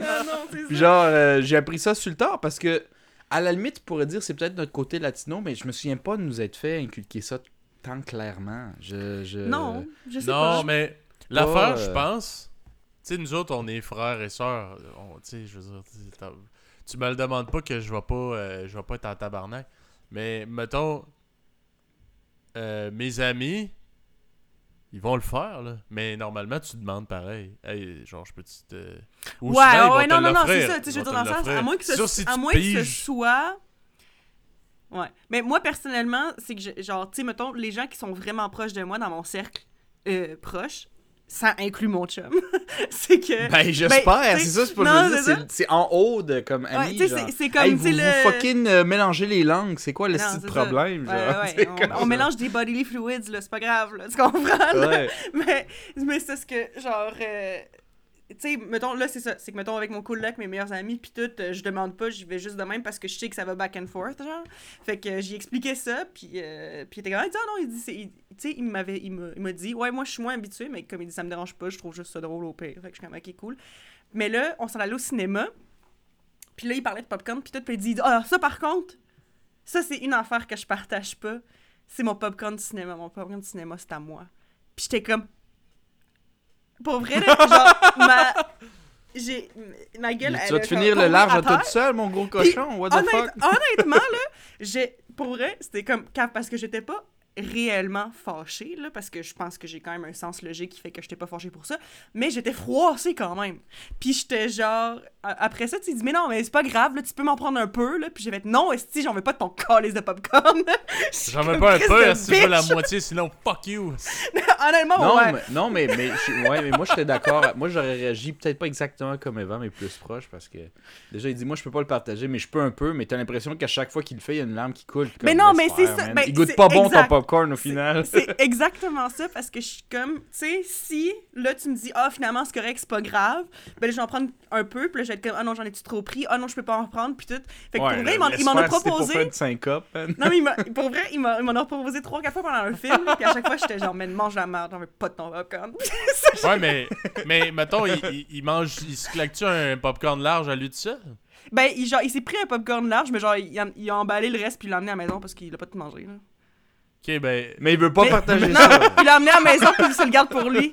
Ah non, Puis ça. genre, euh, j'ai appris ça sur le tard parce que, à la limite, tu pourrais dire c'est peut-être notre côté latino, mais je me souviens pas de nous être fait inculquer ça tant clairement. Je, je... Non, je sais Non, pas. mais l'affaire, euh, je pense, sais, nous autres, on est frères et sœurs. Tu sais, je veux dire, tu me le demandes pas que je vais pas, euh, je vais pas être en tabarnak. Mais mettons, euh, mes amis, ils vont le faire, là. Mais normalement, tu demandes pareil. Hey, genre, je peux-tu te. Ou ouais, souvent, ils vont ouais, te non, non, non, c'est ça. Tu sais, je veux dire, dans le sens, à moins que ce, si à que soit. Ouais. Mais moi, personnellement, c'est que, je- genre, tu sais, mettons, les gens qui sont vraiment proches de moi dans mon cercle euh, proche, ça inclut mon chum. c'est que. Ben, j'espère, tu sais, c'est ça, c'est pas non, je veux c'est dire, c'est- c'est en haut de comme Ouais, ami. genre. c'est- comme, Hey, vous, sais, vous le- fucking euh, mélangez les langues, c'est quoi le Non, problème, genre? Ouais, ouais, on, mélange des bodily fluids, là, c'est pas grave, là, tu comprends? là? Ouais. mais mais c'est ce que, genre, euh, tu sais, mettons, là, c'est ça, c'est que, mettons, avec mon coloc, mes meilleurs amis, puis tout, euh, je demande pas, j'y vais juste de même parce que je sais que ça va back and forth, genre. Fait que euh, j'y expliquais ça, puis euh, il était comme, il dit, ah non, il dit, il- tu sais, il m'avait, il il dit, ouais, moi, je suis moins habitué, mais comme il dit, ça me dérange pas, je trouve juste ça drôle au pire. Fait que je suis comme, ok, cool. Mais là, on s'en allait au cinéma, puis là, il parlait de popcorn, puis tout, puis il dit, ah, ça, par contre, ça, c'est une affaire que je partage pas. C'est mon popcorn de cinéma. Mon popcorn de cinéma, c'est à moi. Puis j'étais comme. Pour vrai, là, genre, ma. J'ai. Ma gueule. Tu elle vas te finir le large à tombé toi tout seul, mon gros cochon, what the Honnête- fuck? honnêtement, là, j'ai. Pour vrai, c'était comme. Parce que j'étais pas réellement fâchée, là, parce que je pense que j'ai quand même un sens logique qui fait que j'étais pas fâchée pour ça, mais j'étais froissée quand même. Puis j'étais genre... Après ça, tu dis, mais non, mais c'est pas grave, là, tu peux m'en prendre un peu, là. Puis j'ai fait, non, esti, j'en veux pas de ton calice de popcorn. J'en veux pas un peu, si tu veux la moitié, sinon fuck you. Honnêtement, Non, ouais. mais, non, mais, mais, je- ouais, mais moi, j'étais d'accord. Moi, j'aurais réagi peut-être pas exactement comme Evan, mais plus proche, parce que déjà, il dit, moi, je peux pas le partager, mais je peux un peu, mais t'as l'impression qu'à chaque fois qu'il le fait, il y a une larme qui coule. puis Mais comme, non, mais c'est ça, ben, il goûte pas bon exact. ton popcorn au final. C'est exactement ça, parce que je suis comme, tu sais, si, là, tu me dis, ah, finalement, c'est correct, c'est pas grave, ben là, je vais en prendre un peu, puis là, je vais être comme, ah non, j'en ai-tu trop pris, ah non, je peux pas en prendre, puis tout. Fait que pour vrai, il m'en- a proposé. Pour faire de syncope, man. Non, mais il pour vrai, il m'en a proposé trois, quatre fois pendant le film, puis à chaque fois, j'étais genre, mais mange la merde, j'en veux pas de ton popcorn. Ouais, mais, mais mettons, il, il, il mange, il se claque-tu un popcorn large à lui tout seul? ben, il, genre, il s'est pris un popcorn large, mais genre, il, a- il a emballé le reste, puis il l'a emmené à la maison parce qu'il a pas tout mangé, là. Ok, ben. Mais il veut pas Mais- partager Non, ça. il l'a emmené à la maison, puis il se le garde pour lui.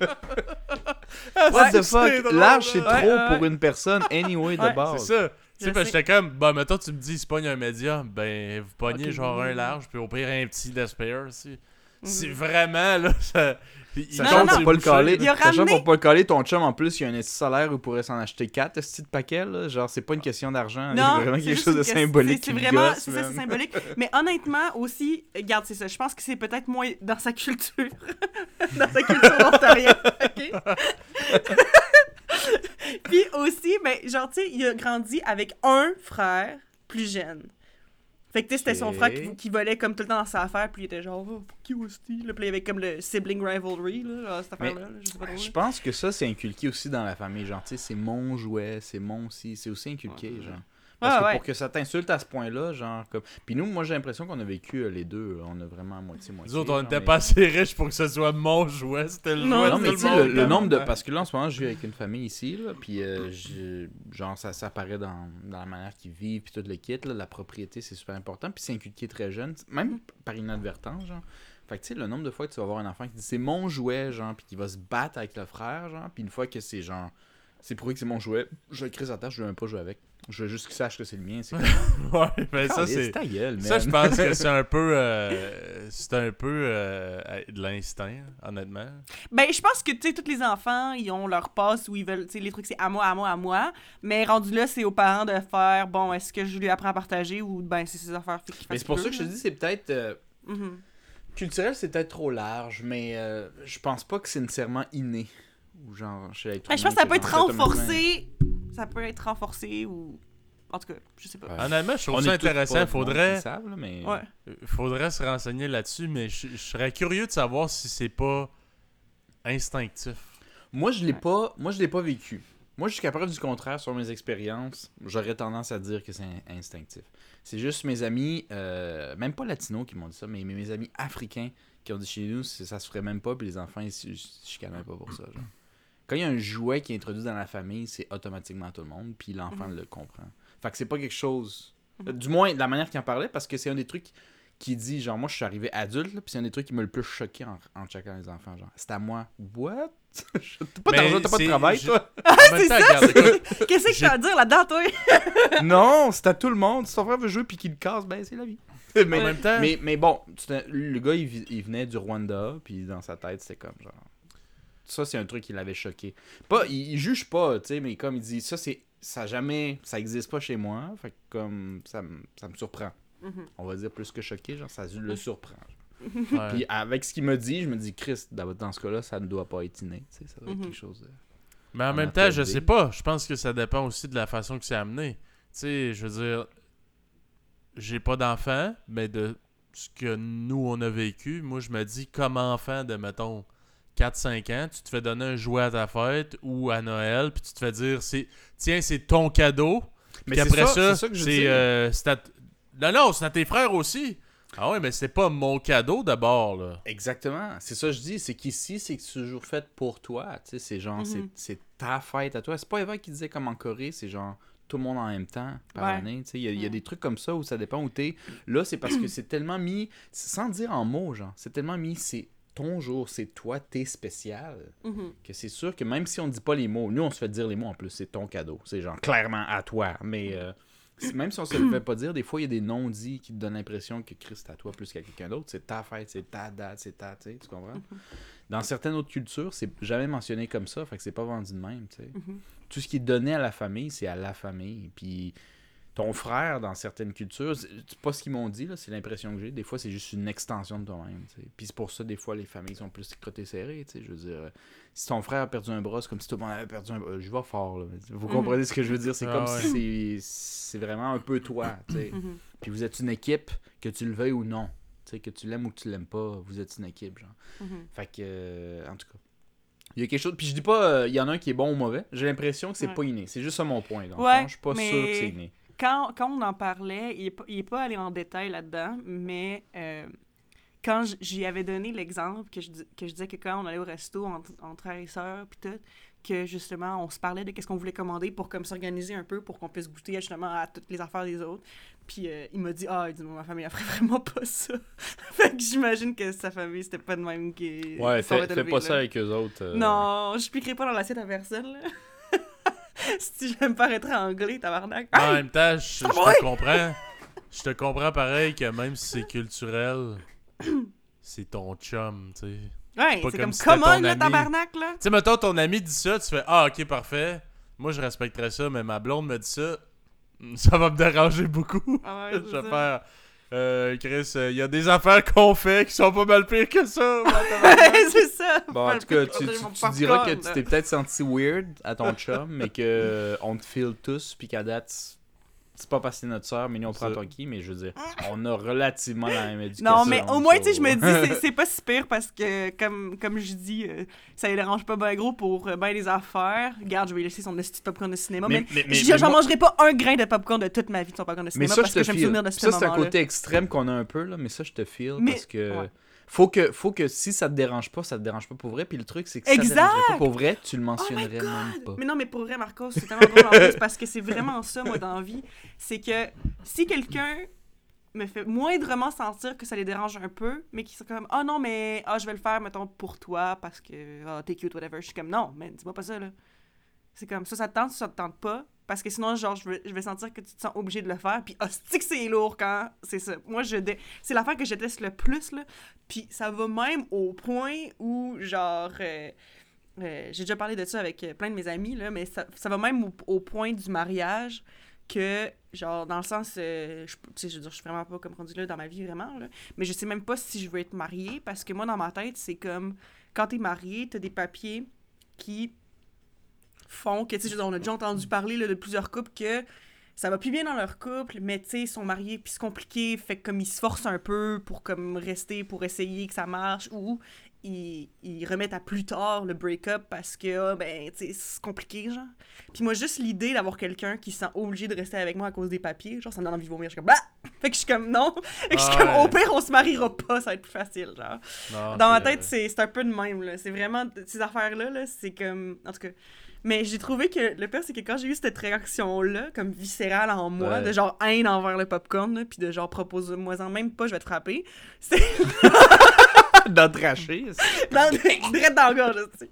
What the c'est fuck? drôle, Large, c'est là. trop Ouais, ouais. pour une personne, anyway, de Ouais, C'est base. ça. Tu sais, Je parce que sais. j'étais comme, bah, mettons, tu me dis, il se pogne un média, ben, vous pognez Ok, genre oui. un large, puis au pire, un petit d'Espire aussi. C'est vraiment, là, ça. Il Non, Sachant non, pour pas le caler, Il a sachant ramené- pour pas le caler, ton chum en plus, il y a un salaire où il pourrait s'en acheter 4 esti de paquets, là. Genre, c'est pas une question d'argent, Non, vraiment c'est quelque chose de symbolique C'est c'est vraiment, c'est ça, c'est symbolique. Mais honnêtement aussi, regarde, c'est ça. Je pense que c'est peut-être moins dans sa culture, dans sa culture ontarienne, ok? Puis aussi, ben genre tu sais, il a grandi avec un frère plus jeune. Fait que tu sais, c'était son frère qui, qui volait comme tout le temps dans sa affaire, puis il était genre, oh, fuck you, hostie. Là, puis il y avait comme le sibling rivalry, là, cette affaire-là, là, je sais pas trop. Je pense que ça, c'est inculqué aussi dans la famille. Genre, tu sais, c'est mon jouet, c'est mon si, c'est aussi inculqué, Ouais. genre. Parce Ouais, que ouais. pour que ça t'insulte à ce point-là, genre, comme. Puis nous, moi, j'ai l'impression qu'on a vécu euh, les deux. On a vraiment moitié-moitié. Nous autres, on genre, n'était mais- pas assez riches pour que ce soit mon jouet, c'était le Non, jouet Non, de mais tout tu sais, le le, monde. le nombre de. Parce que là, en ce moment, je vis avec une famille ici, là, puis euh, j'ai- genre, ça, ça apparaît dans, dans la manière qu'ils vivent, puis tout le kit, là, la propriété, c'est super important, puis c'est inculqué très jeune, même par inadvertance, genre. Fait que, tu sais, le nombre de fois que tu vas voir un enfant qui dit c'est mon jouet, genre, puis qui va se battre avec le frère, genre, puis une fois que c'est genre. C'est prouvé que c'est mon jouet, je le crie à terre, je veux même pas jouer avec. Je veux juste qu'il sache que c'est le mien. C'est Ouais, mais ça, c'est. ta gueule, Ça, je pense que c'est un peu. euh, c'est un peu euh, de l'instinct, honnêtement. Ben, je pense que, tu sais, tous les enfants, ils ont leur passe où ils veulent, tu sais, les trucs, c'est à moi, à moi, à moi. Mais rendu là, c'est aux parents de faire, bon, est-ce que je lui apprends à partager ou, ben, c'est ses affaires. Mais c'est pour ça que je te dis, c'est peut-être. euh, Mhm. Culturel, c'est peut-être trop large, mais euh, je pense pas que c'est nécessairement inné. Ou genre, chez Ben, je pense que ça peut être renforcé. Ça peut être renforcé ou. En tout cas, je sais pas. Ouais. Honnêtement, je trouve On ça intéressant. Faudrait, là, mais... Ouais. euh, faudrait se renseigner là-dessus, mais je, je serais curieux de savoir si c'est pas instinctif. Moi, je l'ai Ouais. pas, moi, je l'ai pas vécu. Moi, jusqu'à preuve du contraire, sur mes expériences, j'aurais tendance à dire que c'est in- instinctif. C'est juste mes amis, euh, même pas latinos qui m'ont dit ça, mais mes amis africains qui ont dit chez nous, ça se ferait même pas, puis les enfants, ils se ils se chicanaient pas pour ça. Genre. Quand il y a un jouet qui est introduit dans la famille, c'est automatiquement tout le monde, puis l'enfant le comprend. Fait que c'est pas quelque chose. Mhm. Du moins, de la manière qu'il en parlait, parce que c'est un des trucs qui dit genre moi je suis arrivé adulte là, puis c'est un des trucs qui m'a le plus choqué en, en checkant les enfants genre c'est à moi what? T'as pas d'argent t'as pas de travail je- toi même c'est ça, Qu'est-ce que J'ai- tu as à dire là-dedans, toi? non c'est à tout le monde si ton frère veut jouer puis qu'il le casse ben c'est la vie mais, en même temps, mais, mais bon le gars il, il venait du Rwanda puis dans sa tête c'était comme genre ça c'est un truc qui l'avait choqué pas il, il juge pas tu sais mais comme il dit ça c'est ça jamais ça existe pas chez moi fait que comme ça me ça me surprend Mhm. on va dire plus que choqué genre ça le surprend ouais. Puis avec ce qu'il me dit, je me dis, Chris, dans, ce cas-là, ça ne doit pas être inné. tu sais, Ça doit être Mhm. quelque chose de. Mais en même temps, je sais pas. Je pense que ça dépend aussi de la façon que c'est amené. Tu sais, je veux dire, j'ai pas d'enfant, mais de ce que nous, on a vécu, moi, je me dis, comme enfant de, mettons, 4-5 ans, tu te fais donner un jouet à ta fête ou à Noël, puis tu te fais dire, c'est tiens, c'est ton cadeau. Mais après ça, ça, c'est ça que je c'est dis. euh, Non, non, c'est à tes frères aussi. Ah ouais, mais c'est pas mon cadeau d'abord, là. Exactement. C'est ça que je dis. C'est qu'ici, c'est toujours fait pour toi. Tu sais, c'est genre, c'est- Mhm. c'est ta fête à toi. C'est pas Eva qui disait comme en Corée, c'est genre tout le monde en même temps par Ouais. année. Tu sais, il y, y a des trucs comme ça où ça dépend où t'es. Là, c'est parce que c'est tellement mis, sans dire en mots, genre, c'est tellement mis, c'est ton jour, c'est toi, t'es spécial. Mhm. que c'est sûr que même si on dit pas les mots, nous on se fait dire les mots en plus, c'est ton cadeau. C'est genre clairement à toi. Mais euh, c- même si on se le fait pas dire, des fois il y a des non-dits qui te donnent l'impression que Christ à toi plus qu'à quelqu'un d'autre. C'est ta fête, c'est ta date, c'est ta. Tu comprends? Dans certaines autres cultures, c'est jamais mentionné comme ça, fait que c'est pas vendu de même. tu sais. Mhm. Tout ce qui est donné à la famille, c'est à la famille. Puis ton frère, dans certaines cultures, c'est pas ce qu'ils m'ont dit, là, c'est l'impression que j'ai. Des fois, c'est juste une extension de toi-même. Puis c'est pour ça, des fois, les familles sont plus côté serré. tu sais. Je veux dire, euh, si ton frère a perdu un bras, c'est comme si tout le monde avait perdu un bras. Je vais fort, là. Vous Mhm. comprenez ce que je veux dire? C'est Ah comme ouais. si c'est- c'est vraiment un peu toi. tu sais. Mhm. Puis vous êtes une équipe, que tu le veuilles ou non. Tu sais, que tu l'aimes ou que tu l'aimes pas, vous êtes une équipe, genre. Mhm. Fait que, euh, en tout cas. Il y a quelque chose. Puis je dis pas, euh, il y en a un qui est bon ou mauvais. J'ai l'impression que c'est Ouais. pas inné. C'est juste ça mon point. Ouais, fond. Je suis pas mais- sûr que c'est inné. Quand, quand on en parlait, il n'est pas, allé en détail là-dedans, mais euh, quand j'y avais donné l'exemple que je, que je disais que quand on allait au resto entre, entre frères et sœurs, puis tout, que justement, on se parlait de qu'est-ce qu'on voulait commander pour comme s'organiser un peu, pour qu'on puisse goûter justement à toutes les affaires des autres. Puis euh, il m'a dit, ah, il dit, ma famille, elle ferait vraiment pas ça. fait que j'imagine que sa famille, c'était pas de même qui. Ouais, fais, fais pas là. ça avec eux autres. euh. Non, je piquerai pas dans l'assiette à personne, là. si je vais me faire étrangler, tabarnak. En même temps, je, te comprends. Je te comprends pareil que même si c'est culturel, c'est ton chum, tu sais. Ouais, c'est comme si là, ami. tabarnak, là. Tu sais, mettons, ton ami dit ça, tu fais Ah, ok, parfait. Moi, je respecterais ça, mais ma blonde me dit ça. Ça va me déranger beaucoup. Ah ouais, je vais faire euh, Chris, il y a des affaires qu'on fait qui sont pas mal pires que ça. c'est ça. Bon, en tout cas, tu, tu- tu diras que tu t'es peut-être senti weird à ton chum, mais que euh, on te file tous, puis qu'à date, c'est pas parce que c'est notre soeur, mais nous on prend ton qui, mais je veux dire, on a relativement la même éducation. Non, mais au moins, tu sais, je me dis, c'est- c'est pas si pire parce que, comme, comme je dis, euh, ça les dérange pas bien gros pour euh, ben des affaires. Regarde, je vais laisser son petit popcorn de cinéma. Mais, Mais- mais- mais- je- mais j'en moi- mangerai pas un grain de popcorn de toute ma vie de son popcorn de Mais cinéma ça, parce je te que je me file. souvenir de ce Ça, c'est un côté extrême qu'on a un peu, là, mais ça, je te file Mais- parce que. ouais. Faut que, faut que si ça te dérange pas, ça te dérange pas pour vrai. Puis le truc, c'est que si ça te dérangerait pas pour vrai, tu le Oh mentionnerais même pas. Mais non, mais pour vrai, Marcos, c'est tellement drôle en plus parce que c'est vraiment ça, moi, dans la vie. C'est que si quelqu'un me fait moindrement sentir que ça les dérange un peu, mais qui sont comme, ah non, mais ah, je vais le faire, mettons, pour toi parce que ah, t'es cute, whatever. Je suis comme, non, mais dis-moi pas ça, là. C'est comme ça, ça te tente, ça te tente pas. Parce que sinon, genre, je vais, je vais sentir que tu te sens obligé de le faire. Puis, hostie que c'est lourd quand c'est ça? Moi, je dé- c'est l'affaire que je déteste le plus, là. Puis, ça va même au point où, genre, euh, euh, j'ai déjà parlé de ça avec euh, plein de mes amis, là, mais ça, ça va même au, point du mariage que, genre, dans le sens, euh, je, je veux dire, je suis vraiment pas comme rendu là dans ma vie, vraiment, là, mais je sais même pas si je veux être mariée, parce que moi, dans ma tête, c'est comme, quand t'es mariée, t'as des papiers qui font que, tu sais, on a déjà entendu parler là, de plusieurs couples que ça va plus bien dans leur couple, mais tu sais, ils sont mariés, puis c'est compliqué, fait que comme ils se forcent un peu pour comme rester, pour essayer que ça marche, ou ils, ils remettent à plus tard le break-up parce que, ah, ben, tu sais, c'est compliqué, genre. Puis moi, juste l'idée d'avoir quelqu'un qui se sent obligé de rester avec moi à cause des papiers, genre, ça me donne envie de vomir. Je suis comme, bah! Fait que je suis comme, non! Fait que je suis Ouais. comme, au pire, on se mariera pas, ça va être plus facile, genre. Non, Dans ma tête, c'est c'est un peu de même, là. C'est vraiment, ces affaires-là, là, c'est comme, en tout cas, Mais j'ai trouvé que le pire, c'est que quand j'ai eu cette réaction-là, comme viscérale en moi, Ouais. de genre haine envers le popcorn, là, puis de genre propose-moi en même pas, je vais te frapper, D'entracher. dans, direct dans la gorge, là, tu sais.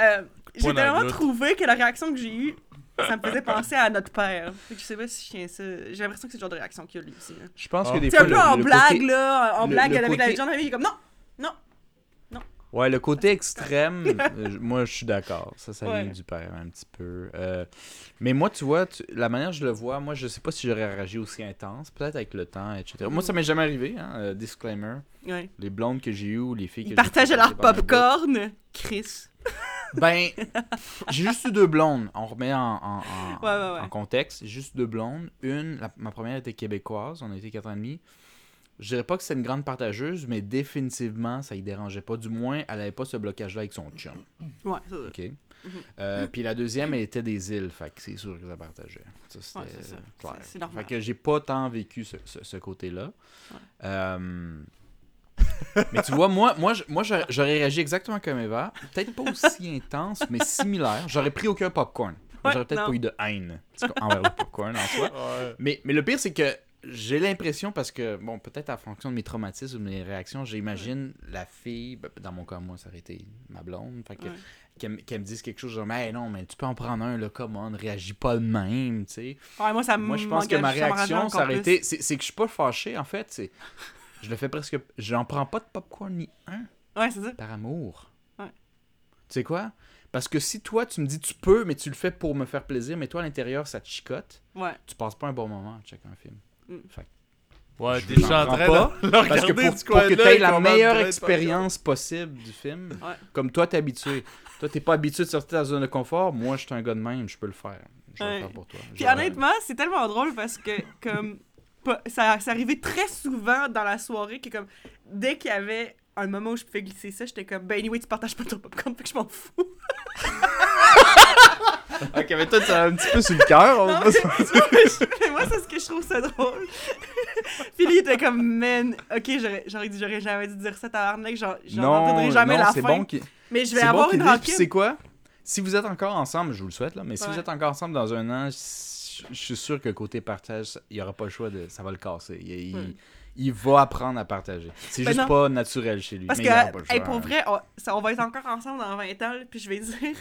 Euh, j'ai Point dans la vraiment trouvé que la réaction que j'ai eue, ça me faisait penser à notre père. Fait que je sais pas si je tiens ça. J'ai l'impression que c'est le genre de réaction qu'il y a lui aussi. là. Je pense Ah. que des C'est fois. un peu le- en le blague, côté- là, en le- blague le avec la côté- John il est comme non, non. Ouais, le côté extrême, euh, moi je suis d'accord. Ça, ça vient du père un petit peu. Euh, mais moi, tu vois, tu- la manière dont je le vois, moi je sais pas si j'aurais réagi aussi intense, peut-être avec le temps, etc. Moi, ça m'est jamais arrivé, hein, euh, disclaimer. Ouais. Les blondes que j'ai eues ou les filles que Ils j'ai leur pendant un bout. popcorn. Chris. Ben, j'ai juste eu deux blondes. On remet en, en, en- Ouais, ouais, ouais. en contexte. J'ai juste deux blondes. Une, la- ma première était québécoise. On a été quatre ans et demi. Je dirais pas que c'est une grande partageuse, mais définitivement, ça y dérangeait pas. Du moins, elle avait pas ce blocage-là avec son chum. Ouais, ça. OK? Euh, puis la deuxième, elle était des îles. Fait que c'est sûr que ça partageait. Ça, c'était Ouais, c'est ça. clair. C'est- c'est normal. Fait que j'ai pas tant vécu ce, ce- ce côté-là. Ouais. Euh, mais tu vois, moi, moi, moi j'aurais réagi exactement comme Eva. Peut-être pas aussi intense, mais similaire. J'aurais pris aucun popcorn. Ouais, J'aurais peut-être non. pas eu de haine envers le popcorn en soi. Ouais. Mais, mais le pire, c'est que j'ai l'impression, parce que, bon, peut-être en fonction de mes traumatismes ou de mes réactions, j'imagine la fille, ben, dans mon cas, moi, ça aurait été ma blonde, fait que, Ouais. qu'elle, me- qu'elle me dise quelque chose genre, mais non, mais tu peux en prendre un, là, come on, réagis pas de même, tu sais. Ouais, moi, ça Moi, je pense que ma ça réaction, ça aurait été, c'est, c'est que je suis pas fâché, en fait, c'est, je le fais presque, j'en prends pas de popcorn ni un Ouais, c'est ça. par amour. Ouais. Tu sais quoi? Parce que si toi, tu me dis tu peux, mais tu le fais pour me faire plaisir, mais toi, à l'intérieur, ça te chicote, Ouais. tu passes pas un bon moment à checker un film. Ouais, Je t'es juste en l'en train prends de le Parce que pour, que tu aies la meilleure expérience possible du film, Ouais. comme toi, t'es habitué. Toi, t'es pas habitué de sortir de ta zone de confort. Moi, je suis un gars de même, je peux le faire. Je vais Ouais. le faire pour toi. Puis honnêtement, c'est tellement drôle parce que, comme, pas- ça, ça arrivait très souvent dans la soirée que, comme, dès qu'il y avait un moment où je pouvais glisser ça, j'étais comme, ben anyway, tu partages pas ton popcorn, fait que je m'en fous. Ok, mais toi, tu as un petit peu sur le cœur. mais, moi, c'est ce que je trouve ça drôle. Puis lui, il était comme, man, ok, j'aurais, j'aurais dit, j'aurais jamais dû dire ça, tabarnak, j'en entendrai jamais non, la c'est fin. bon mais je vais avoir bon une rancune. c'est quoi? Si vous êtes encore ensemble, je vous le souhaite, là, mais si vous êtes encore ensemble dans un an, je je suis sûr que côté partage, il n'y aura pas le choix de. Ça va le casser. Il, il va apprendre à partager. C'est Ben juste non. pas naturel chez lui. Parce mais que, il pas le hey, choix, pour hein. vrai, on, ça, on va être encore ensemble dans 20 ans, puis je vais dire,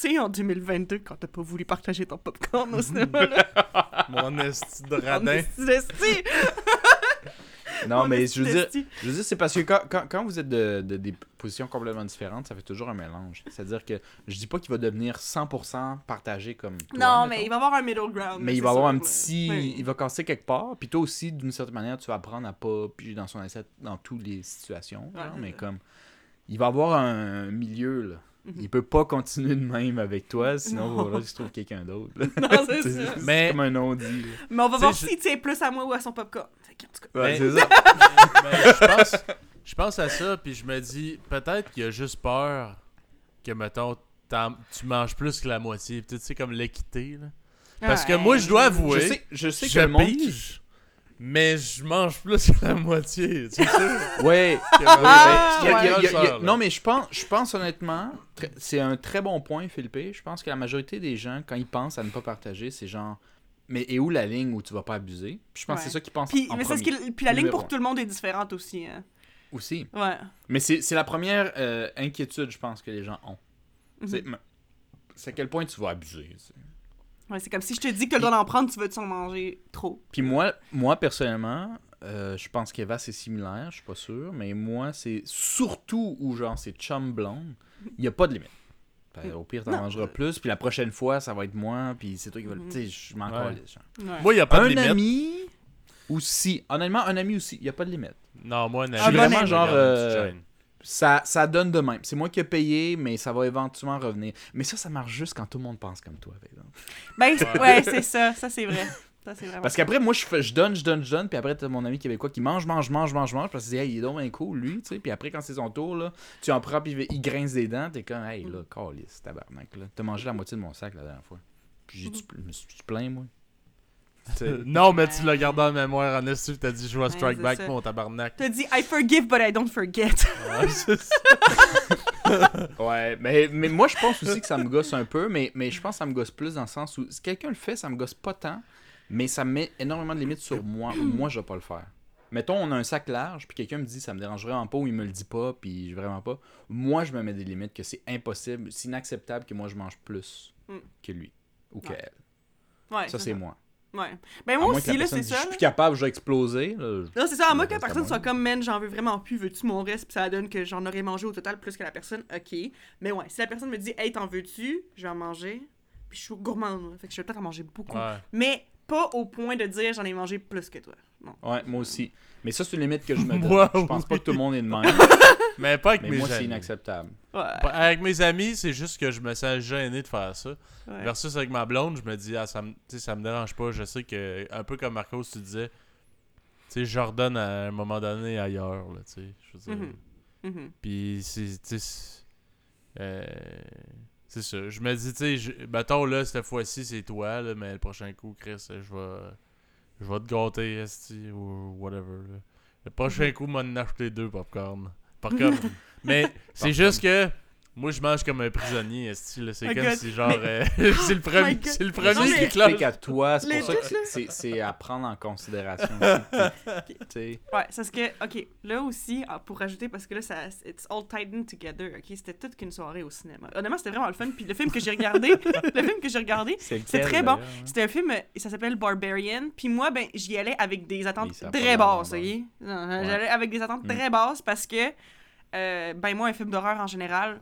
sais, en 2022, quand t'as pas voulu partager ton popcorn au cinéma, là, Mon esti de radin. esti, Non, on mais je veux dire, je veux dire c'est parce que quand, quand, quand vous êtes de, de des positions complètement différentes, ça fait toujours un mélange. C'est-à-dire que je dis pas qu'il va devenir 100% partagé comme toi, Non, mettons. mais il va y avoir un middle ground. Mais il va avoir un petit. Oui. Il va casser quelque part. Puis toi aussi, d'une certaine manière, tu vas apprendre à pas piger dans son assiette dans toutes les situations. Ouais, genre, c'est mais comme. Il va avoir un milieu, là. Mhm. Il peut pas continuer de même avec toi, sinon il falloir qu'il se trouve quelqu'un d'autre. Non, c'est C'est ça. c'est Mais- comme un non-dit. Mais on va Tu voir sais, s'il tient plus à moi ou à son popcorn. Fait que, en tout cas, Ouais, Mais- c'est ça. Mais je pense, je pense à ça, puis je me dis, peut-être qu'il a juste peur que, mettons, tu manges plus que la moitié. Peut-être c'est comme l'équité, là. Parce que Ouais. moi, je dois avouer, Je sais, je sais je que le monde. qui- pige, mais je mange plus que la moitié. Tu sais, Ouais. Ah, Non, mais je pense, je pense honnêtement, c'est un très bon point, Philippe. Je pense que la majorité des gens, quand ils pensent à ne pas partager, c'est genre. Mais et où la ligne où tu vas pas abuser? Puis Je pense que c'est ça qu'ils pensent Puis, en mais ce premier. qui- puis la ligne pour tout le monde est différente aussi. Hein. Aussi. Ouais. Mais c'est c'est la première euh, inquiétude, je pense, que les gens ont. Mhm. C'est c'est à quel point tu vas abuser. tu sais. Ouais, c'est comme si je te dis que tu as le droit d'en prendre, tu veux-tu en manger trop? Puis moi, moi personnellement, euh, je pense qu'Eva, c'est similaire, je suis pas sûr. Mais moi, c'est surtout où, genre, c'est chum blonde, il n'y a pas de limite. Ben, au pire, t'en Non. mangeras plus, puis la prochaine fois, ça va être moins, puis c'est toi qui vas le. Mhm. Tu sais, je m'en Ouais. moi, il n'y a pas de Un limite. ami aussi. Honnêtement, un ami aussi, il n'y a pas de limite. Non, moi, un ami, Je suis vraiment genre, euh. Ça, ça donne de même. C'est moi qui ai payé, mais ça va éventuellement revenir. Mais ça, ça marche juste quand tout le monde pense comme toi, par exemple. Ben, c'est- ouais, c'est ça. Ça, c'est vrai. Ça. Parce qu'après, moi, je, fais, je donne, je donne, je donne, puis après, t'as mon ami québécois qui mange, mange, mange, mange, mange, parce qu'il dit, hey, il est donc cool, lui, tu sais. Puis après, quand c'est son tour, là, tu en prends, puis il, grince des dents, t'es comme, hey, là, calice, tabarnak, là. T'as mangé la moitié de mon sac la dernière fois. Puis j'ai, tu me suis plaint, moi? Tu. Non, mais tu l'as gardé en mémoire, en esti, t'as dit, je Ouais, strike back, ça. mon tabarnak. T'as dit I forgive, but I don't forget. Ouais, c'est ça. Ouais, mais, mais moi, je pense aussi que ça me gosse un peu, mais, mais je pense que ça me gosse plus dans le sens où si quelqu'un le fait, ça me gosse pas tant, mais ça me met énormément de limites sur moi, ou moi, je vais pas le faire. Mettons, on a un sac large, puis quelqu'un me dit ça me dérange vraiment pas, ou il me le dit pas, puis vraiment pas. Moi, je me mets des limites que c'est impossible, c'est inacceptable que moi, je mange plus Mm. que lui, ou Ouais. qu'elle. Ouais, Ça, c'est moi. Ouais. Ben moi moins aussi, là, c'est ça. Je suis plus capable, je vais exploser. là. Non, c'est ça. À moi Ça que la personne soit comme, man, j'en veux vraiment plus, veux-tu mon reste, puis ça donne que j'en aurais mangé au total plus que la personne, ok. Mais ouais, si la personne me dit, hey, t'en veux-tu, je vais en manger, puis je suis gourmande, moi. fait que je vais peut-être en manger beaucoup. Ouais. Mais pas au point de dire, j'en ai mangé plus que toi. Non. Ouais, moi aussi. Mais ça, c'est une limite que je me donne. Moi, je pense oui. pas que tout le monde est de même. Mais pas avec mais mes moi, c'est inacceptable. Ouais. Avec mes amis, c'est juste que je me sens gêné de faire ça. ouais. Versus avec ma blonde, je me dis, ah, ça me, ça me dérange pas. Je sais que, un peu comme Marcos, tu disais, tu j'ordonne à un moment donné ailleurs, là, tu sais. Mhm. Mhm. Puis, c'est, euh, c'est ça. Je me dis, tu sais, mettons, là, cette fois-ci, c'est toi, là, mais le prochain coup, Chris, je vais, je vais te gâter, esti, ou whatever, là. Le prochain coup, m'en en acheter deux popcorn. Popcorn. mais c'est juste que, moi, je mange comme un prisonnier. C'est Oh comme si, genre, euh, c'est le my premier, c'est le Non, premier mais- qui cloche. à toi, c'est pour ça que c'est- c'est à prendre en considération sais. Ouais, c'est ce que, ok, là aussi, ah, pour rajouter, parce que là, ça, it's all tied in together, ok, c'était toute qu'une soirée au cinéma. Honnêtement, c'était vraiment le fun, puis le film que j'ai regardé, le film que j'ai regardé, C'est très bon. hein? C'était un film, euh, ça s'appelle Barbarian. Puis moi, ben, j'y allais avec des attentes Oui, très basses, ok? Non. J'allais avec des attentes Mm. très basses parce que, euh, ben, moi, un film d'horreur en général,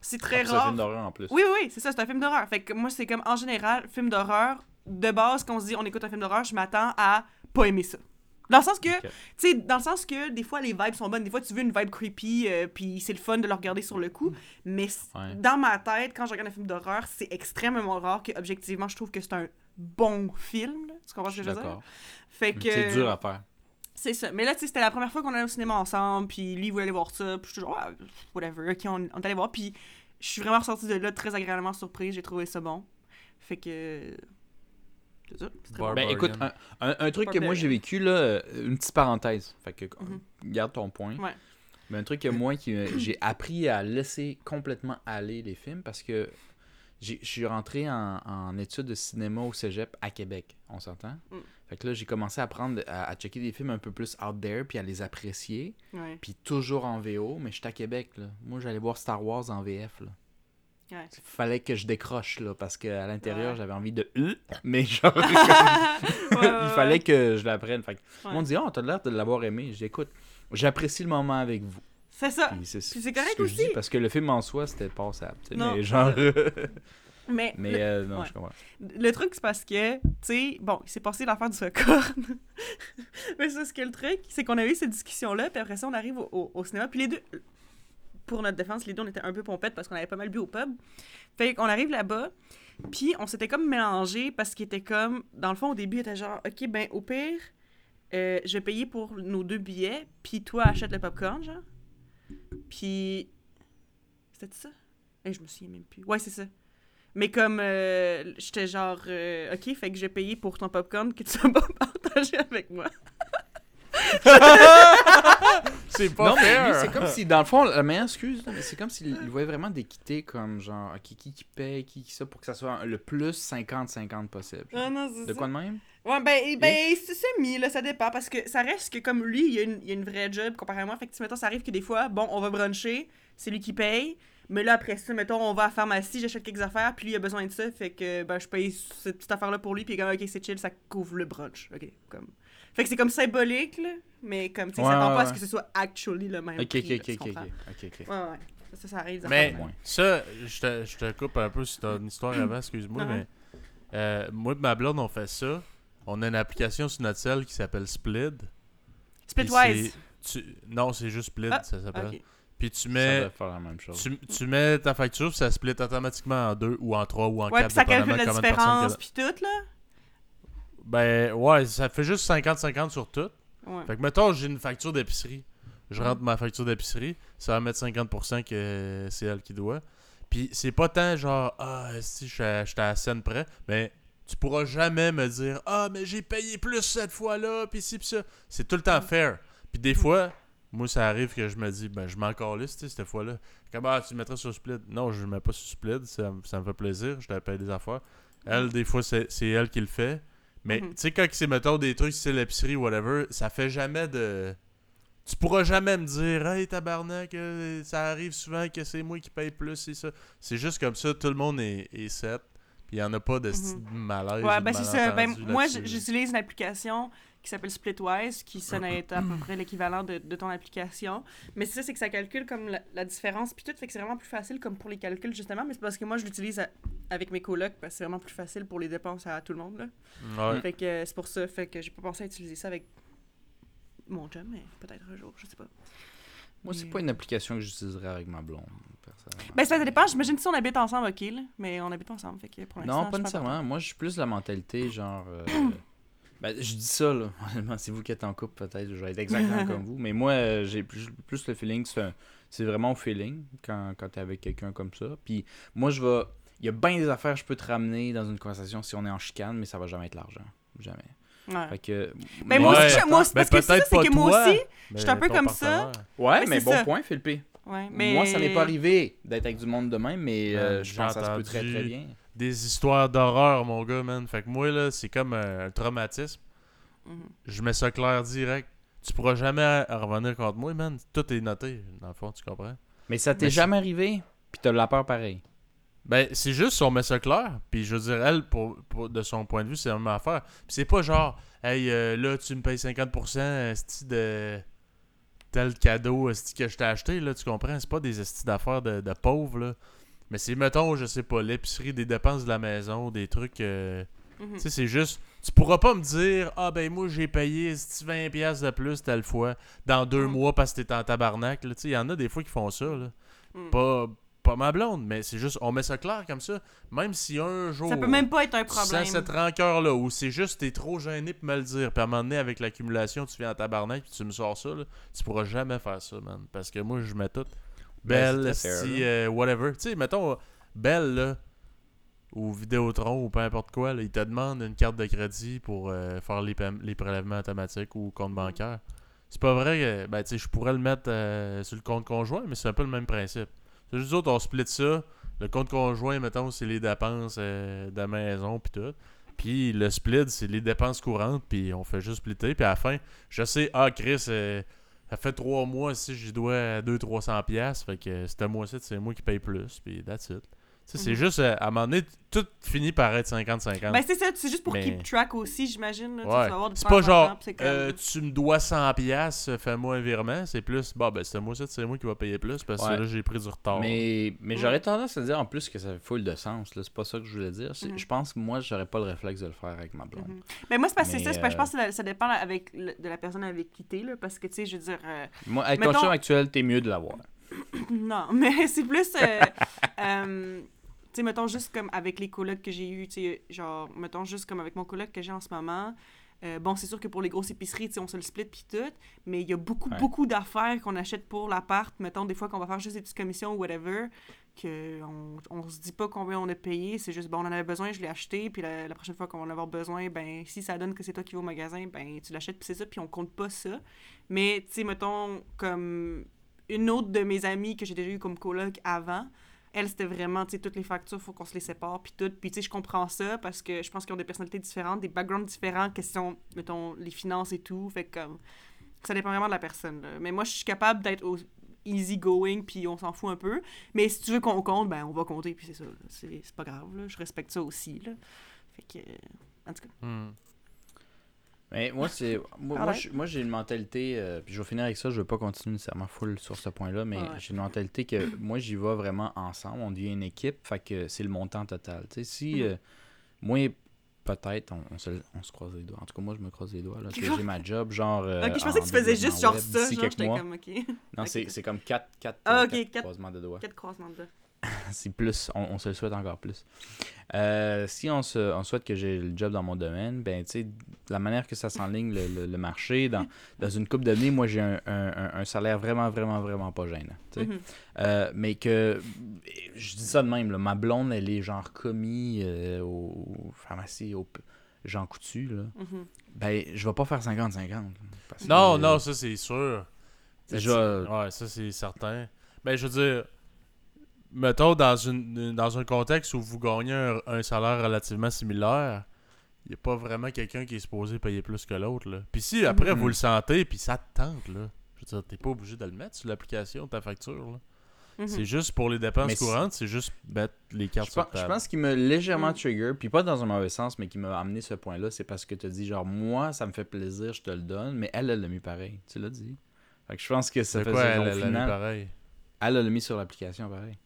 c'est très Ah, puis C'est un rare. film d'horreur en plus. Oui, oui, c'est ça, c'est un film d'horreur. Fait que moi, c'est comme, en général, film d'horreur, de base, quand on se dit on écoute un film d'horreur, je m'attends à pas aimer ça. Dans le sens que, tu sais, dans le sens que des fois les vibes sont bonnes, des fois tu veux une vibe creepy, euh, puis c'est le fun de le regarder sur le coup, mais Ouais. dans ma tête, quand je regarde un film d'horreur, c'est extrêmement rare que objectivement je trouve que c'est un bon film. là. Tu comprends ce que je veux dire? Fait que C'est dur à faire. C'est ça. Mais là, tu sais, c'était la première fois qu'on allait au cinéma ensemble, puis lui il voulait aller voir ça, puis je suis toujours, ouais, whatever, ok, on, on est allé voir, puis je suis vraiment ressortie de là très agréablement surprise, j'ai trouvé ça bon. Fait que. C'est ça, très bon. Ben écoute, un, un- un truc que moi j'ai vécu, là, euh, une petite parenthèse. Fait que Mhm. garde ton point. Ouais. Mais un truc que moi, qui, euh, j'ai appris à laisser complètement aller les films parce que je suis rentré en, en études de cinéma au cégep à Québec. On s'entend? Mm. Fait que là, j'ai commencé à apprendre à, à checker des films un peu plus out there puis à les apprécier. Ouais. Puis toujours en VO, mais j'étais à Québec, là. Moi, j'allais voir Star Wars en VF, là. Ouais. Fallait que je décroche, là, parce qu'à l'intérieur, Ouais. j'avais envie de... Mais genre, il fallait que je l'apprenne. Fait que on dit, oh, t'as l'air de l'avoir aimé. Je dis, écoute, j'apprécie le moment avec vous. C'est ça. Puis c'est correct ce que je aussi. dis, parce que le film en soi, c'était passable. Non. Mais genre... Mais, mais le, euh, non, ouais. je comprends. le truc, c'est parce que, tu sais, bon, il s'est passé l'affaire du record. mais c'est ce que le truc, c'est qu'on a eu cette discussion-là, puis après ça, on arrive au, au- au cinéma, puis les deux, pour notre défense, les deux, on était un peu pompettes parce qu'on avait pas mal bu au pub. Fait qu'on arrive là-bas, puis on s'était comme mélangé parce qu'il était comme, dans le fond, au début, il était genre, OK, ben, au pire, euh, je vais payer pour nos deux billets, puis toi, achète le popcorn, genre. Puis. C'était ça? Eh, je me souviens même plus. Ouais, c'est ça. Mais comme euh, j'étais genre, euh, ok, fait que j'ai payé pour ton popcorn que tu vas pas partager avec moi. C'est pas non, mais fair. lui, c'est comme si, dans le fond, la meilleure excuse, c'est comme s'il il voyait vraiment d'équité comme genre, ok, qui qui paye, qui qui ça, pour que ça soit le plus 50-50 possible. Ah non, c'est De ça. quoi de même? Ouais, ben, ben c'est semi, là, ça dépend. Parce que ça reste que comme lui, il y a une, il y a une vraie job comparé à moi. Fait que, tu sais, mettons, ça arrive que des fois, bon, on va bruncher, c'est lui qui paye. Mais là, après ça, mettons, on va à la pharmacie, j'achète quelques affaires, puis lui, il a besoin de ça. Fait que, ben, je paye cette petite affaire-là pour lui, puis comme, ok, c'est chill, ça couvre le brunch. Ok, comme. Fait que c'est comme symbolique, là. Mais comme, tu sais, Ouais, ça tend ouais, pas à ce que ce soit actually le même. Ok, prix, ok, là, ok, ok. Ouais, ouais. Ça, ça arrive. Mais ça, je te, je te coupe un peu si t'as une histoire avant, excuse-moi, mais euh, moi et ma blonde, on fait ça. On a une application sur notre cell qui s'appelle Split. Splitwise. tu- Non, c'est juste Split, Ah, ça s'appelle. Ok. Puis tu Ça mets, faire la même chose. tu, tu mets ta facture, puis ça split automatiquement en deux ou en trois ou en Ouais, quatre, puis ça calcule dépendamment la différence, puis tout, là? Ben ouais, ça fait juste 50-50 sur tout. Ouais. Fait que mettons, j'ai une facture d'épicerie. Je rentre ma facture d'épicerie, ça va mettre 50% que c'est elle qui doit. Puis c'est pas tant genre, ah, si j'étais à la scène près, mais tu pourras jamais me dire, ah, mais j'ai payé plus cette fois-là, puis ci, puis ça. C'est tout le temps fair. Puis des fois, Moi, ça arrive que je me dis, ben, je m'en calisse, cette fois-là. Comme, ah, tu le mettrais sur Split. Non, je le mets pas sur Split, ça, ça me fait plaisir, je te paye des affaires. Elle, des fois, c'est elle qui le fait. Mais, Mhm. tu sais, quand c'est, mettons, des trucs, c'est l'épicerie ou whatever, ça fait jamais de. Tu pourras jamais me dire, hey, tabarnak, euh, ça arrive souvent que c'est moi qui paye plus, c'est ça. C'est juste comme ça, tout le monde est, est set. Puis il y en a pas de style de malaise. Ouais, ben c'est ça. Ben, moi, j'utilise une application qui s'appelle Splitwise, qui sonne à être à peu près l'équivalent de, de ton application. Mais c'est ça, c'est que ça calcule comme la, la différence, puis tout, fait que c'est vraiment plus facile comme pour les calculs, justement. Mais c'est parce que moi, je l'utilise à- avec mes colocs, parce que c'est vraiment plus facile pour les dépenses à tout le monde, là. Ouais. Fait que euh, c'est pour ça, fait que j'ai pas pensé à utiliser ça avec mon chum, mais peut-être un jour, je sais pas. Moi, c'est pas une application que j'utiliserais avec ma blonde. Ben, ça dépend, j'imagine si on habite ensemble, ok, là, mais on habite pas ensemble, fait que pour l'instant, non, pas nécessairement. Moi, je suis plus la mentalité, genre. euh, ben, je dis ça, là. Honnêtement, c'est vous qui êtes en couple, peut-être. Je vais être exactement comme vous. Mais moi, euh, j'ai plus, plus le feeling que c'est un- c'est vraiment au feeling quand, quand t'es avec quelqu'un comme ça. Puis moi, je vais. Il y a bien des affaires que je peux te ramener dans une conversation si on est en chicane, mais ça va jamais être l'argent. Jamais. Ouais. Fait que. Ben, moi Ouais. aussi, je- moi aussi, Ben, parce que c'est ça, que moi toi, aussi, mais je suis un peu comme ça. Ouais, Mais mais bon ça. point, Philippe. ouais, mais... Moi, ça n'est pas arrivé d'être avec du monde de même, mais euh, je pense que ça se peut très très bien. Des histoires d'horreur, mon gars, man. Fait que moi, là, c'est comme un, un traumatisme. Mhm. Je mets ça clair direct. Tu pourras jamais revenir contre moi, man. Tout est noté, dans le fond, tu comprends? Mais ça t'est Mais jamais arrivé, puis t'as la peur pareil. Ben, c'est juste si on met ça clair. Puis je veux dire, elle, pour, pour- de son point de vue, c'est la même affaire. Puis c'est pas genre, hey, euh, là, tu me payes 50% esti de tel cadeau esti que je t'ai acheté, là, tu comprends? C'est pas des estis d'affaires de, de pauvres, là. Mais c'est, mettons, je sais pas, l'épicerie, des dépenses de la maison, des trucs. euh, Mhm. Tu sais, c'est juste. Tu pourras pas me dire, ah ben moi j'ai payé esti, 20$ piastres de plus telle fois dans deux Mm. mois parce que t'es en tabarnak. là. Tu sais, il y en a des fois qui font ça, là. Mhm. Pas, pas ma blonde, mais c'est juste, on met ça clair comme ça. Même si un jour. Ça peut même pas être un problème. cette rancœur-là, ou c'est juste t'es trop gêné pour me le dire, puis à un moment donné, avec l'accumulation, tu viens en tabarnak, puis tu me sors ça, là, tu pourras jamais faire ça, man. Parce que moi, je mets tout. Ben, Belle, si, euh, whatever. Tu sais, mettons, Belle, là, ou Vidéotron, ou peu importe quoi, là, ils te demandent une carte de crédit pour euh, faire les, les prélèvements automatiques ou compte bancaire. C'est pas vrai que, ben, tu sais, je pourrais le mettre euh, sur le compte conjoint, mais c'est un peu le même principe. Juste autres, on split ça. Le compte conjoint, mettons, c'est les dépenses euh, de la maison, puis tout. Puis le split, c'est les dépenses courantes, puis on fait juste splitter. Puis à la fin, je sais, ah, Chris, euh, ça fait trois mois si je dois 200-300$, piastres, fait que ce mois-ci, c'est moi qui paye plus, puis that's it. Tu sais, c'est Mhm. juste, euh, à un moment donné, tout finit par être 50-50. Ben, c'est ça, c'est juste pour Mais- keep track aussi, j'imagine. Ouais. C'est pas genre, c'est comme- euh, tu me dois 100$, piastres, fais-moi un virement. C'est plus, bah, ben, ce mois-ci, c'est moi qui va payer plus parce que Ouais. là, j'ai pris du retard. Mais, mais Ouais. j'aurais tendance à dire en plus que ça fait full de sens. là. C'est pas ça que je voulais dire. C'est- Mhm. Je pense que moi, j'aurais pas le réflexe de le faire avec ma blonde. Mhm. Mais moi, c'est parce que c'est ça, c'est je euh, pense que ça, ça dépend avec le- de la personne avec qui t'es, là, parce que, tu sais, je veux dire... euh, Moi, avec Mettons- ton chum actuel, t'es mieux de l'avoir. Non, mais c'est plus. euh, euh, tu sais, mettons juste comme avec les colocs que j'ai eu, tu sais, genre, mettons juste comme avec mon coloc que j'ai en ce moment. euh, bon, c'est sûr que pour les grosses épiceries, tu sais, on se le split puis tout, mais il y a beaucoup, Ouais. beaucoup d'affaires qu'on achète pour l'appart. Mettons, des fois qu'on va faire juste des petites commissions ou whatever, que on, on se dit pas combien on a payé, c'est juste, bon, on en avait besoin, je l'ai acheté, puis la, la prochaine fois qu'on va en avoir besoin, ben, si ça donne que c'est toi qui vas au magasin, ben, tu l'achètes, puis c'est ça, puis on compte pas ça. Mais, tu sais, mettons, comme une autre de mes amies que j'ai déjà eu comme coloc avant, elle, c'était vraiment, tu sais, toutes les factures, faut qu'on se les sépare, puis tout. Puis, tu sais, je comprends ça parce que je pense qu'ils ont des personnalités différentes, des backgrounds différents, question, mettons, les finances et tout. Fait comme, ça dépend vraiment de la personne. là. Mais moi, je suis capable d'être au easy going, puis on s'en fout un peu. Mais si tu veux qu'on compte, ben, on va compter, puis c'est ça. C'est pas grave, là. Je respecte ça aussi, là. Fait que, en tout cas. Hmm. Mais moi, c'est. Moi, moi, j'ai une mentalité. euh, puis je vais finir avec ça, je veux pas continuer nécessairement full sur ce point-là, mais Ouais. j'ai une mentalité que moi, j'y vais vraiment ensemble. On devient une équipe, fait que c'est le montant total. Tu sais, si. Mhm. euh, moi, peut-être, on, on se, on se croise les doigts. En tout cas, moi, je me croise les doigts. Là, j'ai ma job, genre. euh, ok, je pensais en que tu faisais juste genre ça. Genre, j'étais comme, ok. Non, c'est c'est comme 4 quatre, Ah, quatre quatre- croisements de doigts. Quatre croisements de doigts. C'est plus, on, on se le souhaite encore plus. Euh, si on, se, on souhaite que j'ai le job dans mon domaine, ben, tu sais, la manière que ça s'enligne le, le- le marché, dans, dans une coupe d'années, moi, j'ai un, un- un- un salaire vraiment, vraiment, vraiment pas gênant. tu sais. Mhm. Euh, mais que, je dis ça de même, là, ma blonde, elle est genre commis euh, au pharmacie, au Jean Coutu, là. Mhm. Ben, je vais pas faire 50-50. parce que- Non, non, ça c'est sûr. Déjà, Ouais, ça c'est certain. Ben je veux dire, mettons dans une dans un contexte où vous gagnez un, un salaire relativement similaire, il n'y a pas vraiment quelqu'un qui est supposé payer plus que l'autre. là. Puis si après vous le sentez, puis ça te tente, là. Je veux dire, t'es pas obligé de le mettre sur l'application, ta facture. Là. Mhm. C'est juste pour les dépenses Mais courantes, c'est juste mettre les cartes Je sur pense, je table. pense qu'il m'a légèrement Mm. trigger, puis pas dans un mauvais sens, mais qui m'a amené ce point-là, c'est parce que tu as dit genre moi ça me fait plaisir, je te le donne, mais elle elle l'a mis pareil, tu l'as dit. Fait que je pense que ça C'est faisait quoi, elle, elle final, pareil? elle l'a mis sur l'application pareil.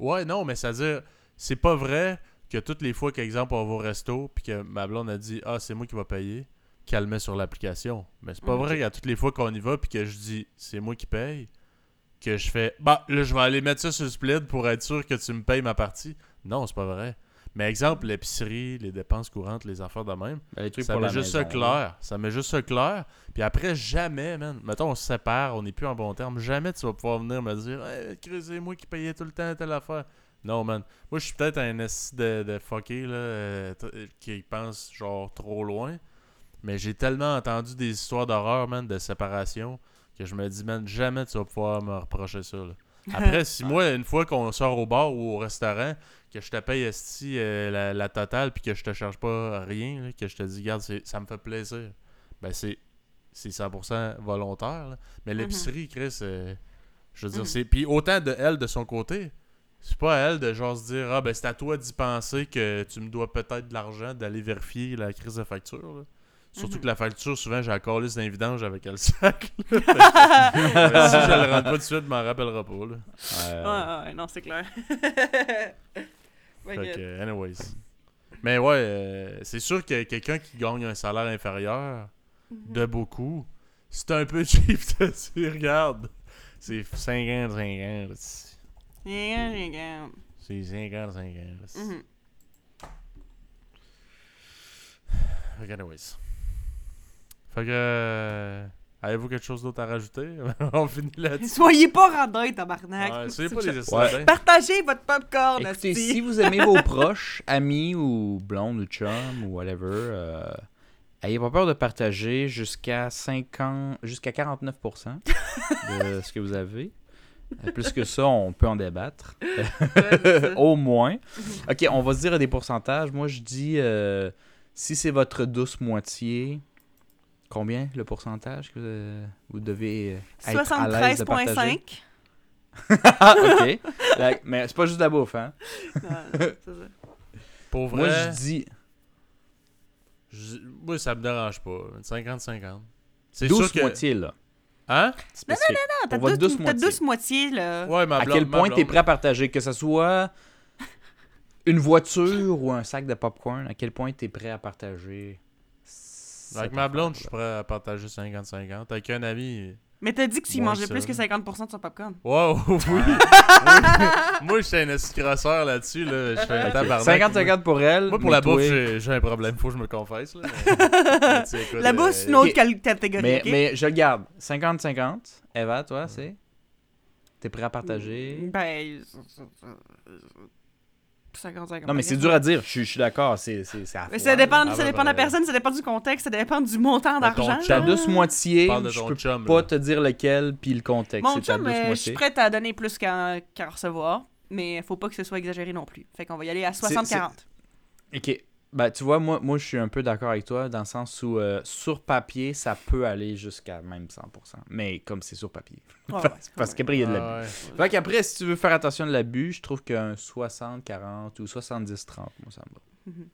Ouais, non, mais c'est-à-dire, c'est pas vrai que toutes les fois qu'exemple on va au resto, puis que ma blonde a dit Ah, c'est moi qui va payer, qu'elle le met sur l'application. Mais c'est pas Mhm. vrai qu'à toutes les fois qu'on y va, puis que je dis C'est moi qui paye, que je fais Bah, là, je vais aller mettre ça sur le split pour être sûr que tu me payes ma partie. Non, c'est pas vrai. Mais exemple, l'épicerie, les dépenses courantes, les affaires de même, Ben, les trucs ça met ça maison, là. clair. Ça met juste ça clair. Puis après, jamais, man. Mettons, on se sépare, on n'est plus en bon terme. Jamais tu vas pouvoir venir me dire Hey, c'est moi qui payais tout le temps telle affaire. Non, man. Moi, je suis peut-être un esti de, de fucké, là, euh, t- qui pense, genre, trop loin. Mais j'ai tellement entendu des histoires d'horreur, man, de séparation, que je me dis, man, jamais tu vas pouvoir me reprocher ça, là. Après, si moi, une fois qu'on sort au bar ou au restaurant, que je te paye esti euh, la, la totale puis que je te charge pas rien, là, que je te dis, regarde, c'est- ça me fait plaisir, ben c'est c'est 100% volontaire. là. Mais l'épicerie, Chris, euh, je veux dire, Mhm. c'est. Puis autant de elle de son côté, c'est pas à elle de genre se dire, ah ben c'est à toi d'y penser que tu me dois peut-être de l'argent d'aller vérifier la crise de facture. là. Surtout Mhm. que la facture, souvent, j'ai la calice d'un vidange avec elle sac. euh, si je le rends pas tout de suite, je m'en rappellera pas. Là. Euh, Ouais, ouais, non, c'est clair. Fait que, anyways. Mais ouais, euh, c'est sûr que quelqu'un qui gagne un salaire inférieur Mhm. de beaucoup, c'est un peu cheap de dire, regarde, c'est 50, 50. C'est Regarde, regarde. c'est 50, 50. Mhm. Fait que, anyways. Fait que, euh, avez-vous quelque chose d'autre à rajouter? On finit là-dessus. Soyez pas radin, tabarnak. Ouais, soyez pas les Ouais. esclaves. Partagez votre popcorn, Écoutez, asti. si vous aimez vos proches, amis ou blondes ou chums ou whatever, euh, ayez pas peur de partager jusqu'à 50, jusqu'à 49% de ce que vous avez. Euh, Plus que ça, on peut en débattre. Ouais. Au moins. Ok, on va se dire des pourcentages. Moi, je dis, euh, si c'est votre douce moitié, combien le pourcentage que euh, vous devez euh, être à l'aise de partager? 73.5. Ah, ok. La- Mais c'est pas juste la bouffe, hein? Non, non, c'est ça. Pour Moi, vrai, je dis je- moi, ça me dérange pas. 50-50. C'est douce sûr que... moitié, là. Hein? Non, votre douce, douce t'as moitié. douce moitié, là. Ouais, ma à quel point t'es prêt à partager, que ce soit une voiture ou un sac de popcorn, à quel point t'es prêt à partager Avec ma blonde, je suis prêt à partager 50-50. Avec un ami... Mais t'as dit que s'il mangeait ça, plus que là. 50% de son popcorn. Wow, oui. oui. Moi, je suis un escrosseur là-dessus. Là. Je fais un tabarnak. 50-50 pour elle. Moi, pour la bouffe, j'ai un problème. Faut que je me confesse. La euh, bouffe, c'est une autre catégorie. Mais je le garde. 50-50. Eva, toi, c'est? T'es prêt à partager? Ben. 50-50. Non, mais c'est dur à dire. Je suis- je suis d'accord. C'est c'est- c'est à Mais foi, ça dépend, Ah, ça dépend de la personne, ça dépend du contexte, ça dépend du montant ton d'argent. Ta douce moitié, je ton peux chum. pas là. te dire lequel puis le contexte. Mon chum, euh, je suis prête à donner plus qu'à qu'à recevoir, mais faut pas que ce soit exagéré non plus. Fait qu'on va y aller à 60-40. Ok. Ben, tu vois, moi, moi je suis un peu d'accord avec toi dans le sens où euh, sur papier, ça peut aller jusqu'à même 100%. Mais comme c'est sur papier. Ouais, ouais, Parce ouais. qu'après, il y a de l'abus. Ah, ouais. Fait qu'après, si tu veux faire attention de l'abus, je trouve qu'un 60-40 ou 70-30, moi, ça me va. Mhm.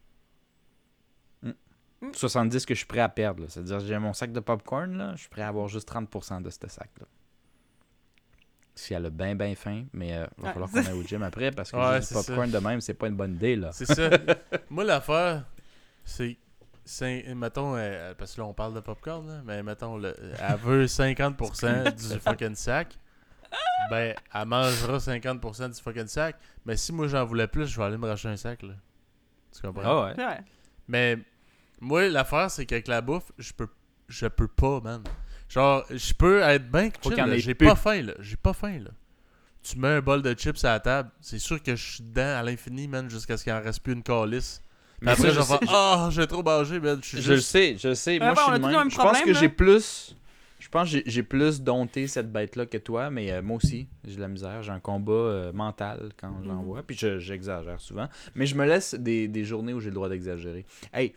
Mm. 70 que je suis prêt à perdre. là. C'est-à-dire, j'ai mon sac de popcorn, là, je suis prêt à avoir juste 30% de ce sac-là. Si elle a bien, bien faim, mais euh, va Ouais. falloir qu'on aille au gym après parce que Ouais, juste c'est du popcorn de même, c'est pas une bonne idée, là. C'est ça. Moi, l'affaire, c'est. c'est- Mettons, euh, parce que là, on parle de popcorn, là, mais mettons, le, elle veut 50% du fucking sac. Ben, elle mangera 50% du fucking sac. Mais si moi, j'en voulais plus, je vais aller me racheter un sac, là. Tu comprends? Ah ouais. Ouais. Mais moi, l'affaire, c'est qu'avec la bouffe, je peux je peux pas, man. Genre, je peux être bien chill, J'ai pas faim, là. J'ai pas faim, là. Tu mets un bol de chips à la table, c'est sûr que je suis dedans à l'infini, man, jusqu'à ce qu'il en reste plus une calice. Mais après, je vais je faire « Ah, j'ai trop mangé, man. Je suis Je le juste... sais, je le sais. Moi, je suis Je pense que j'ai plus Je pense que j'ai- plus dompté cette bête-là que toi, mais euh, moi aussi, j'ai de la misère. J'ai un combat euh, mental quand j'en Mhm. vois. Puis je- j'exagère souvent. Mais je me laisse des, des journées où j'ai le droit d'exagérer. Hey,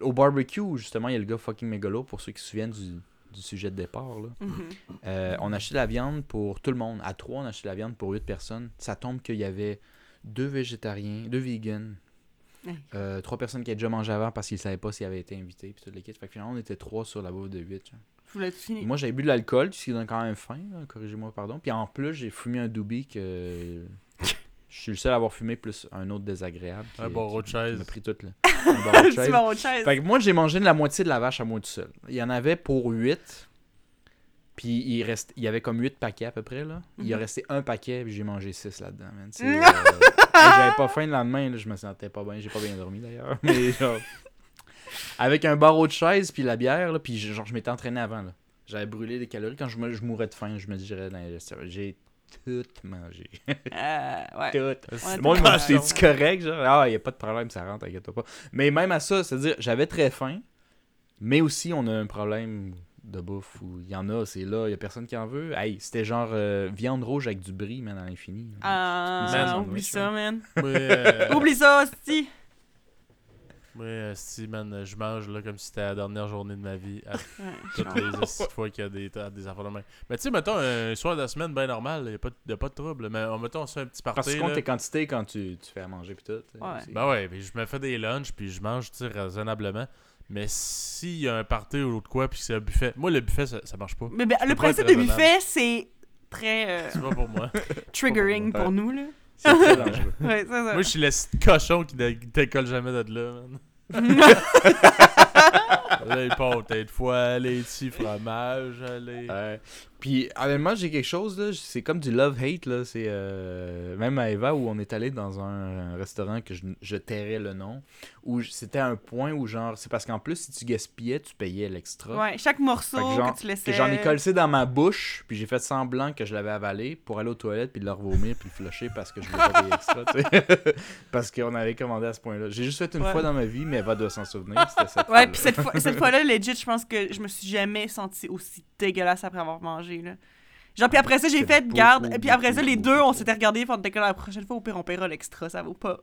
au barbecue, justement, il y a le gars fucking mégalo, pour ceux qui se souviennent du, du sujet de départ. Là. Mhm. Euh, on a acheté de la viande pour tout le monde. À trois, on a acheté de la viande pour huit personnes. Ça tombe qu'il y avait deux végétariens, deux vegans, euh, trois personnes qui avaient déjà mangé avant parce qu'ils savaient pas s'ils avaient été invités. Puis toute l'équipe. Fait que finalement, on était trois sur la bouffe de huit. genre. Moi, j'avais bu de l'alcool, ce qui donne quand même faim. Corrigez-moi, pardon. Puis en plus, j'ai fumé un doobie que. Je suis le seul à avoir fumé, plus un autre désagréable. qui- Un barreau de chaise. qui m'a pris tout. Là. Un barreau de chaise. au chaise. Fait que moi, j'ai mangé de la moitié de la vache à moi tout seul. Il y en avait pour 8. Puis il, reste, il y avait comme 8 paquets à peu près. là. Il a Mhm. resté un paquet, puis j'ai mangé 6 là-dedans. euh, J'avais pas faim le lendemain, là, je me sentais pas bien. J'ai pas bien dormi d'ailleurs. Mais genre, avec un barreau de chaise, puis la bière, là, puis je- genre, je m'étais entraîné avant. Là. J'avais brûlé des calories. Quand je, me, je mourais de faim, je me dirais dans les restaurants, J'ai tout mangé. Euh, ouais. tout. Dit, t'as- c'est-tu correct? Genre, ah, y a pas de problème, ça rentre, t'inquiète pas. Mais même à ça, c'est-à-dire, j'avais très faim, mais aussi, on a un problème de bouffe où il y en a, c'est là, il y a personne qui en veut. Hey, c'était genre euh, viande rouge avec du brie, man, à l'infini. Ah, Man, oublie ça, man. Moi, euh, Oublie ça, hostie. Moi, euh, si, man, je mange là comme si c'était la dernière journée de ma vie. À toutes les fois qu'il y a des, des affaires de même. Mais tu sais, mettons, un soir de la semaine, bien normal, il n'y a, pas de- y a pas de trouble. Mais mettons, on se fait un petit Parce party. que tu comptes là. tes quantités quand tu, tu fais à manger pis tout. Ouais. aussi. Ben ouais, puis je me fais des lunchs, puis je mange, tu sais, raisonnablement. Mais s'il y a un party ou de quoi, puis que c'est un buffet. Moi, le buffet, ça, ça marche pas. Mais ben, le principe de buffet, c'est très euh, C'est pas pour moi. triggering pour nous, là. C'est très dangereux. Ouais, c'est ça. moi, je suis le cochon qui dé- décolle jamais de là, man. les pâtes de foie, les petits fromages, les. Ouais. Puis, honnêtement, j'ai quelque chose, là. C'est comme du love-hate, là. C'est euh, même à Eva où on est allé dans un, un restaurant que je, je tairais le nom. Où c'était un point où, genre, c'est parce qu'en plus, si tu gaspillais, tu payais l'extra. Ouais, chaque morceau que que, genre- tu laissais. Que j'en ai collé dans ma bouche, puis j'ai fait semblant que je l'avais avalé pour aller aux toilettes, puis le revomir, puis le flusher parce que je voulais pas payer extra, tu sais. parce qu'on avait commandé à ce point-là. J'ai juste fait une Ouais. fois dans ma vie, mais Eva doit s'en souvenir. C'était cette Ouais, puis cette, fois, cette fois-là, legit, je pense que je me suis jamais senti aussi dégueulasse après avoir mangé, là. Genre, puis après ça, j'ai fait beaucoup, garde. Et puis après ça, beaucoup, les deux, on s'était regardés, on était comme la prochaine fois, au pire, on paiera l'extra. Ça vaut pas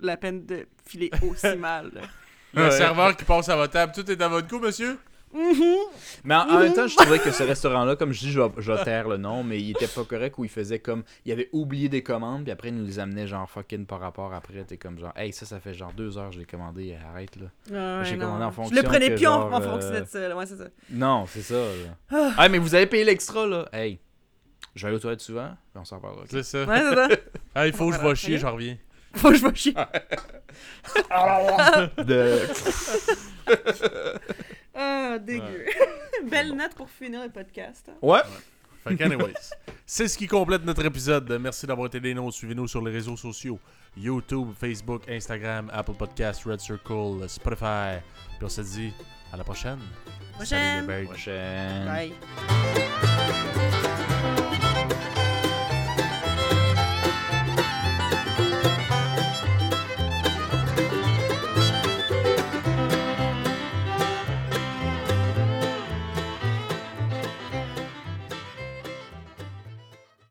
la peine de filer aussi mal. là. Le Ouais. serveur qui passe à votre table, tout est à votre goût, monsieur? Mhm. Mais en, en même temps, je trouvais que ce restaurant-là, comme je dis, je vais, je taire le nom, mais il était pas correct où il faisait comme. Il avait oublié des commandes, puis après, il nous les amenait genre fucking par rapport après. T'es comme genre, hey, ça, ça fait genre deux heures, je l'ai commandé, arrête là. Ah, J'ai commandé en Je fonction le prenais plus en, genre, en fonction de ça. là. Ouais, c'est ça. Non, c'est ça. Là. Ah, mais vous avez payé l'extra là. Hey, je vais aller aux toilettes souvent, puis on s'en parlera. ok? C'est ça. Ouais, c'est ça. Ah, il faut que je vais chier, j'en reviens. Faut que je vais chier. De... Ah, dégueu. Belle note pour finir le podcast. hein. Ouais. Fait que anyways, c'est ce qui complète notre épisode. Merci d'avoir été des nôtres. Suivez-nous sur les réseaux sociaux. YouTube, Facebook, Instagram, Apple Podcasts, Red Circle, Spotify. Puis on se dit à la prochaine. Prochaine. Salut les birds. Prochaine. Bye.